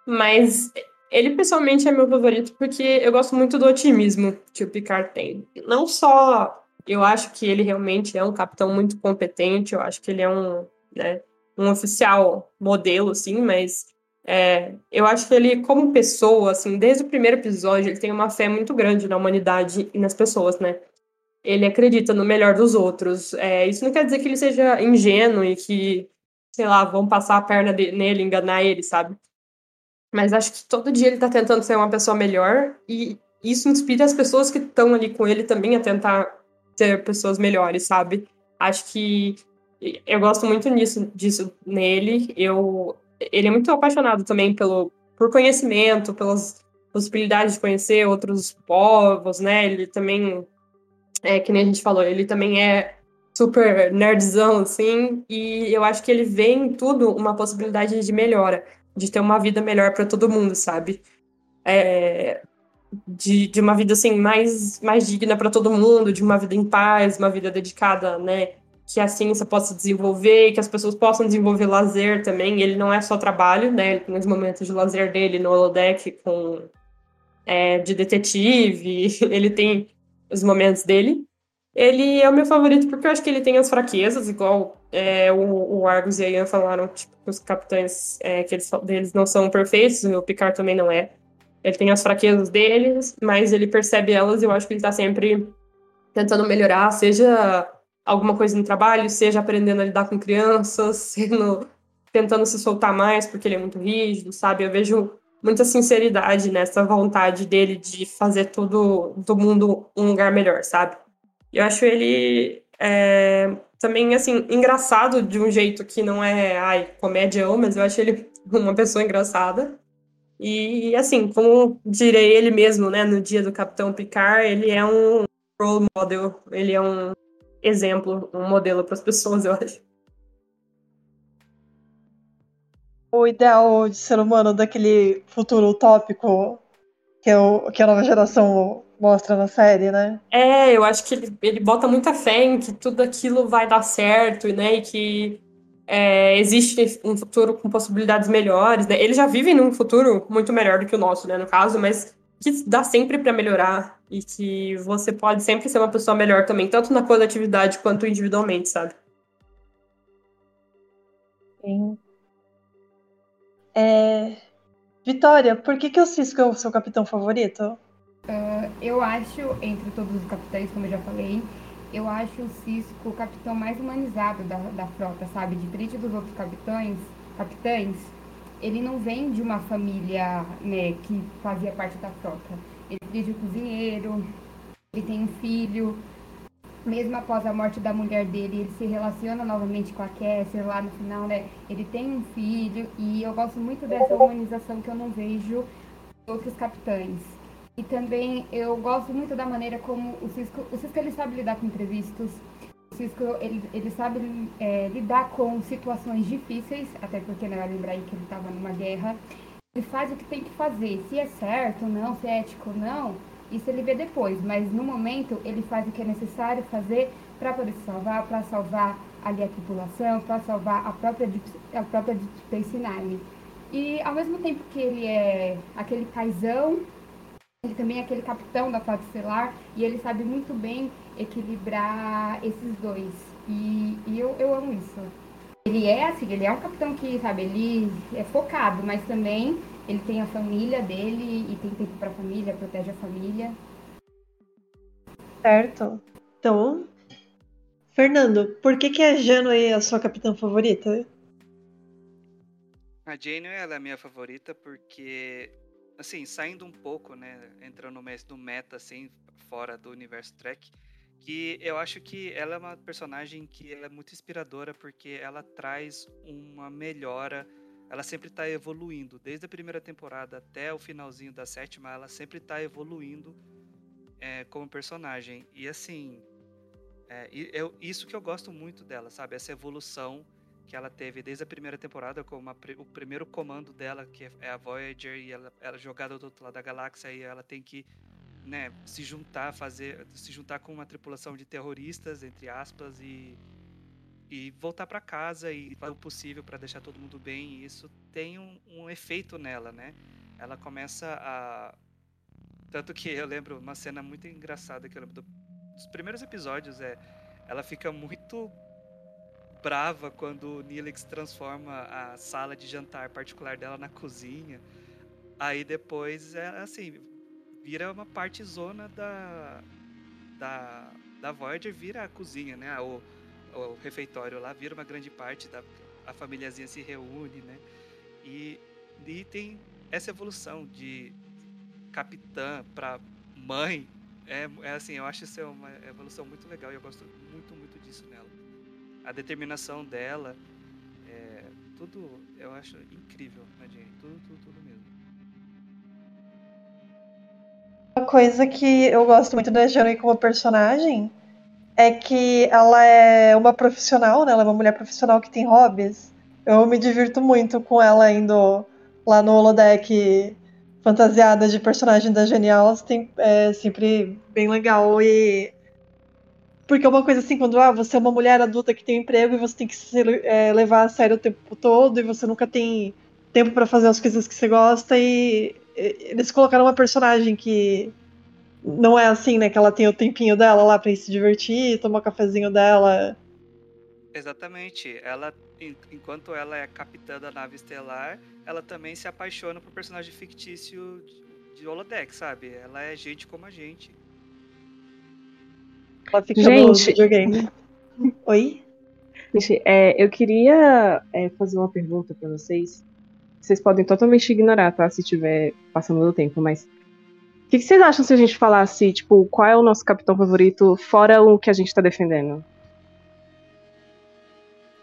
Mas ele pessoalmente é meu favorito porque eu gosto muito do otimismo que o Picard tem. Não só eu acho que ele realmente é um capitão muito competente, eu acho que ele é um, né, um oficial modelo, assim, mas é, eu acho que ele, como pessoa, assim, desde o primeiro episódio, ele tem uma fé muito grande na humanidade e nas pessoas, né? Ele acredita no melhor dos outros. É, isso não quer dizer que ele seja ingênuo e que, sei lá, vão passar a perna nele, enganar ele, sabe? Mas acho que todo dia ele tá tentando ser uma pessoa melhor e isso inspira as pessoas que estão ali com ele também a tentar ser pessoas melhores, sabe? Acho que eu gosto muito nisso, disso nele. Eu, ele é muito apaixonado também pelo, por conhecimento, pelas possibilidades de conhecer outros povos, né? Ele também, é que nem a gente falou, ele também é super nerdzão, assim, e eu acho que ele vê em tudo uma possibilidade de melhora de ter uma vida melhor para todo mundo, sabe? É, de, de uma vida assim mais, mais digna para todo mundo, de uma vida em paz, uma vida dedicada, né? Que a ciência possa desenvolver, que as pessoas possam desenvolver lazer também. Ele não é só trabalho, né? Ele tem os momentos de lazer dele no holodeck com é, de detetive. *laughs* Ele tem os momentos dele. Ele é o meu favorito porque eu acho que ele tem as fraquezas, igual é, o, o, Argus e a Ian falaram, tipo, os capitães é, que eles, deles não são perfeitos, o Picard também não é. Ele tem as fraquezas deles, mas ele percebe elas e eu acho que ele tá sempre tentando melhorar, seja alguma coisa no trabalho, seja aprendendo a lidar com crianças, *laughs* sendo, tentando se soltar mais porque ele é muito rígido, sabe? Eu vejo muita sinceridade nessa vontade dele de fazer tudo do mundo um lugar melhor, sabe? Eu acho ele é, também, assim, engraçado de um jeito que não é, ai, comédia, mas eu acho ele uma pessoa engraçada. E, assim, como direi ele mesmo, né, no dia do Capitão Picard, ele é um role model, ele é um exemplo, um modelo para as pessoas, eu acho. O ideal de ser humano daquele futuro utópico que, é o, que a nova geração mostra na série, né? É, eu acho que ele, ele bota muita fé em que tudo aquilo vai dar certo, né? E que é, existe um futuro com possibilidades melhores, né? Eles já vivem num futuro muito melhor do que o nosso, né? No caso, mas que dá sempre para melhorar e que você pode sempre ser uma pessoa melhor também, tanto na coletividade quanto individualmente, sabe? Sim. É... Vitória, por que, que o Cisco é o seu capitão favorito? Uh, eu acho, entre todos os capitães, como eu já falei, eu acho o Cisco o capitão mais humanizado da, da frota, sabe? Diferente dos outros capitães, capitães, ele não vem de uma família né, que fazia parte da frota. Ele é de cozinheiro, ele tem um filho. Mesmo após a morte da mulher dele, ele se relaciona novamente com a Cassie lá no final, né? Ele tem um filho e eu gosto muito dessa humanização que eu não vejo outros capitães. E também eu gosto muito da maneira como o Cisco, o Cisco ele sabe lidar com imprevistos. O Cisco ele, ele sabe é, lidar com situações difíceis, até porque não né, vai lembrar aí que ele estava numa guerra. Ele faz o que tem que fazer, se é certo ou não, se é ético ou não, isso ele vê depois. Mas no momento ele faz o que é necessário fazer para poder se salvar, para salvar ali a tripulação, para salvar a própria a própria Space Nine. E ao mesmo tempo que ele é aquele paizão ele também é aquele capitão da frota estelar e ele sabe muito bem equilibrar esses dois. E, e eu, eu amo isso. Ele é assim, ele é um capitão que, sabe, ele é focado, mas também ele tem a família dele e tem tempo para a família, protege a família. Certo. Então, Fernando, por que, que a Janeway é a sua capitã favorita? A Janeway ela é a minha favorita porque assim, saindo um pouco, né, entrando no meta, assim, fora do universo Trek, que eu acho que ela é uma personagem que é muito inspiradora porque ela traz uma melhora, ela sempre está evoluindo. Desde a primeira temporada até o finalzinho da sétima, ela sempre está evoluindo é, como personagem. E assim, é, isso que eu gosto muito dela, sabe? Essa evolução que ela teve desde a primeira temporada, como a, o primeiro comando dela, que é a Voyager, e ela, ela é jogada do outro lado da galáxia, e ela tem que né, se juntar, fazer, se juntar com uma tripulação de terroristas, entre aspas, e, e voltar para casa e fazer o possível para deixar todo mundo bem. E isso tem um, um, efeito nela, né? Ela começa a tanto que eu lembro uma cena muito engraçada que eu lembro do, dos primeiros episódios é ela fica muito brava quando o Neelix transforma a sala de jantar particular dela na cozinha. Aí depois é assim, vira uma parte zona da, da, da Voyager, vira a cozinha, né? O, o refeitório lá vira uma grande parte da a famíliazinha se reúne, né? E, e tem essa evolução de capitã para mãe. É, é assim, eu acho isso é uma evolução muito legal e eu gosto muito, muito disso nela. A determinação dela, é, tudo eu acho incrível na Jane, tudo, tudo, tudo mesmo. Uma coisa que eu gosto muito da Jane como personagem é que ela é uma profissional, né? Ela é uma mulher profissional que tem hobbies. Eu me divirto muito com ela indo lá no holodeck fantasiada de personagem da Genial. Tem, é sempre bem legal e porque é uma coisa assim, quando ah, você é uma mulher adulta que tem um emprego e você tem que se é, levar a sério o tempo todo e você nunca tem tempo para fazer as coisas que você gosta e eles colocaram uma personagem que não é assim, né? Que ela tem o tempinho dela lá pra ir se divertir, tomar o cafezinho dela. Exatamente. Ela, enquanto ela é capitã da nave estelar, ela também se apaixona por personagem fictício de holodeck, sabe? Ela é gente como a gente. Ela fica gente, no videogame. Oi? Gente, é, eu queria é, fazer uma pergunta para vocês vocês podem totalmente ignorar, tá? Se tiver passando do tempo, mas. O que, que, vocês acham se a gente falasse, tipo, qual é o nosso capitão favorito, fora o que a gente tá defendendo?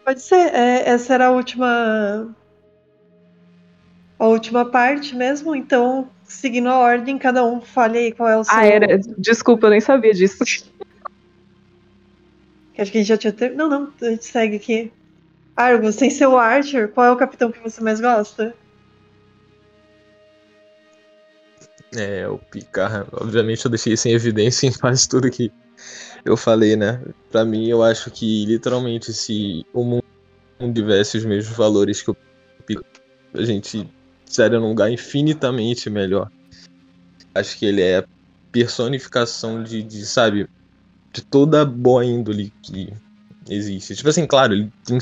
Pode ser. É, essa era a última. A última parte mesmo, então, seguindo a ordem, cada um fale aí qual é o seu. Ah, era. Desculpa, eu nem sabia disso. *laughs* Acho que a gente já tinha. Ter... Não, não, a gente segue aqui. Argo, sem ser o Archer, qual é o capitão que você mais gosta? É, o Picard, obviamente eu deixei sem evidência em quase tudo que eu falei, né? Pra mim, eu acho que literalmente se o mundo tivesse os mesmos valores que o Picard, a gente estaria num lugar infinitamente melhor. Acho que ele é a personificação de, de sabe, de toda boa índole que existe. Tipo assim, claro, ele tem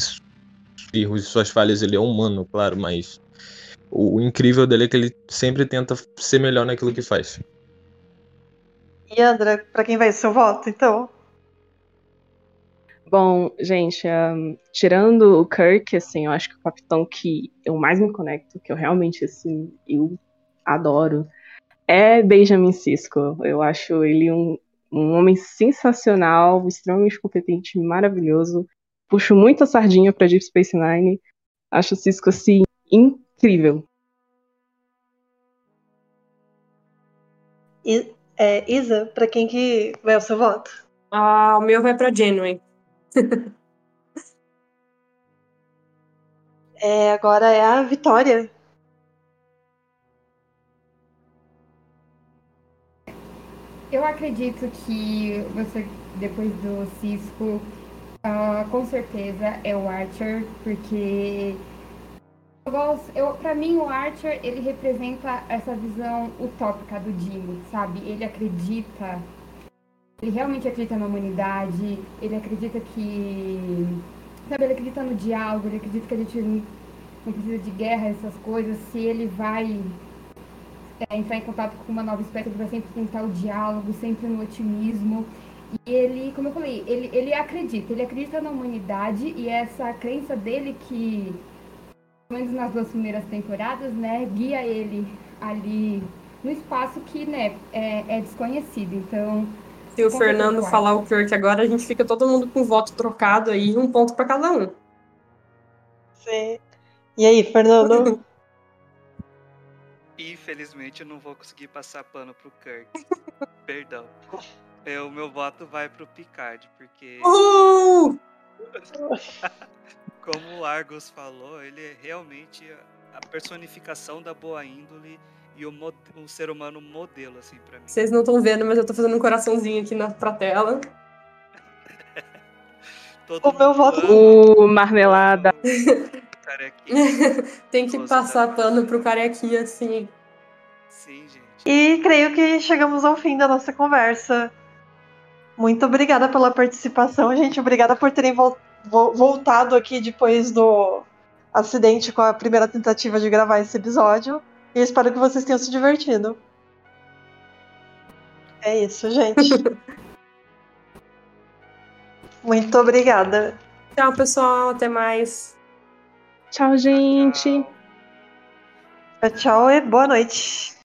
erros e suas falhas, ele é humano, claro, mas o, o, incrível dele é que ele sempre tenta ser melhor naquilo que faz. E André, para quem vai seu voto, então? Bom, gente, um, tirando o Kirk, assim, eu acho que o capitão que eu mais me conecto, que eu realmente, assim, eu adoro, é Benjamin Sisko. Eu acho ele um, um homem sensacional, extremamente competente, maravilhoso puxo muito a sardinha para Deep Space Nine. Acho o Cisco assim incrível. E, é, Isa, para quem que vai o seu voto? Ah, o meu vai para Genuine. *laughs* é, agora é a Vitória. Eu acredito que você, depois do Cisco, Uh, com certeza é o Archer, porque eu eu, pra mim o Archer ele representa essa visão utópica do Jimmy, sabe? Ele acredita, ele realmente acredita na humanidade, ele acredita que, sabe, ele acredita no diálogo, ele acredita que a gente não precisa de guerra, essas coisas, se ele vai é, entrar em contato com uma nova espécie, ele vai sempre tentar o diálogo, sempre no otimismo. E ele, como eu falei, ele, ele acredita, ele acredita na humanidade e essa crença dele que, menos nas duas primeiras temporadas, né, guia ele ali no espaço que, né, é, é desconhecido. Então. Se o Fernando falar o que agora, a gente fica todo mundo com voto trocado aí, um ponto para cada um. Sim. E aí, Fernando? *laughs* Infelizmente eu não vou conseguir passar pano pro Kirk. *laughs* Perdão. É, o meu voto vai pro Picard, porque. Uh! *laughs* Como o Argos falou, ele é realmente a personificação da boa índole e o, o ser humano modelo, assim, pra mim. Vocês não estão vendo, mas eu tô fazendo um coraçãozinho aqui na, pra tela. *laughs* Todo O meu voto- O Marmelada. *laughs* *laughs* Tem que Nossa, passar pano pro carequinha, assim. Sim, gente. E creio que chegamos ao fim da nossa conversa. Muito obrigada pela participação, gente. Obrigada por terem vol- vo- voltado aqui depois do acidente com a primeira tentativa de gravar esse episódio. E espero que vocês tenham se divertido. É isso, gente. *laughs* Muito obrigada. Tchau, pessoal. Até mais. Tchau, gente. Tchau. Tchau e boa noite.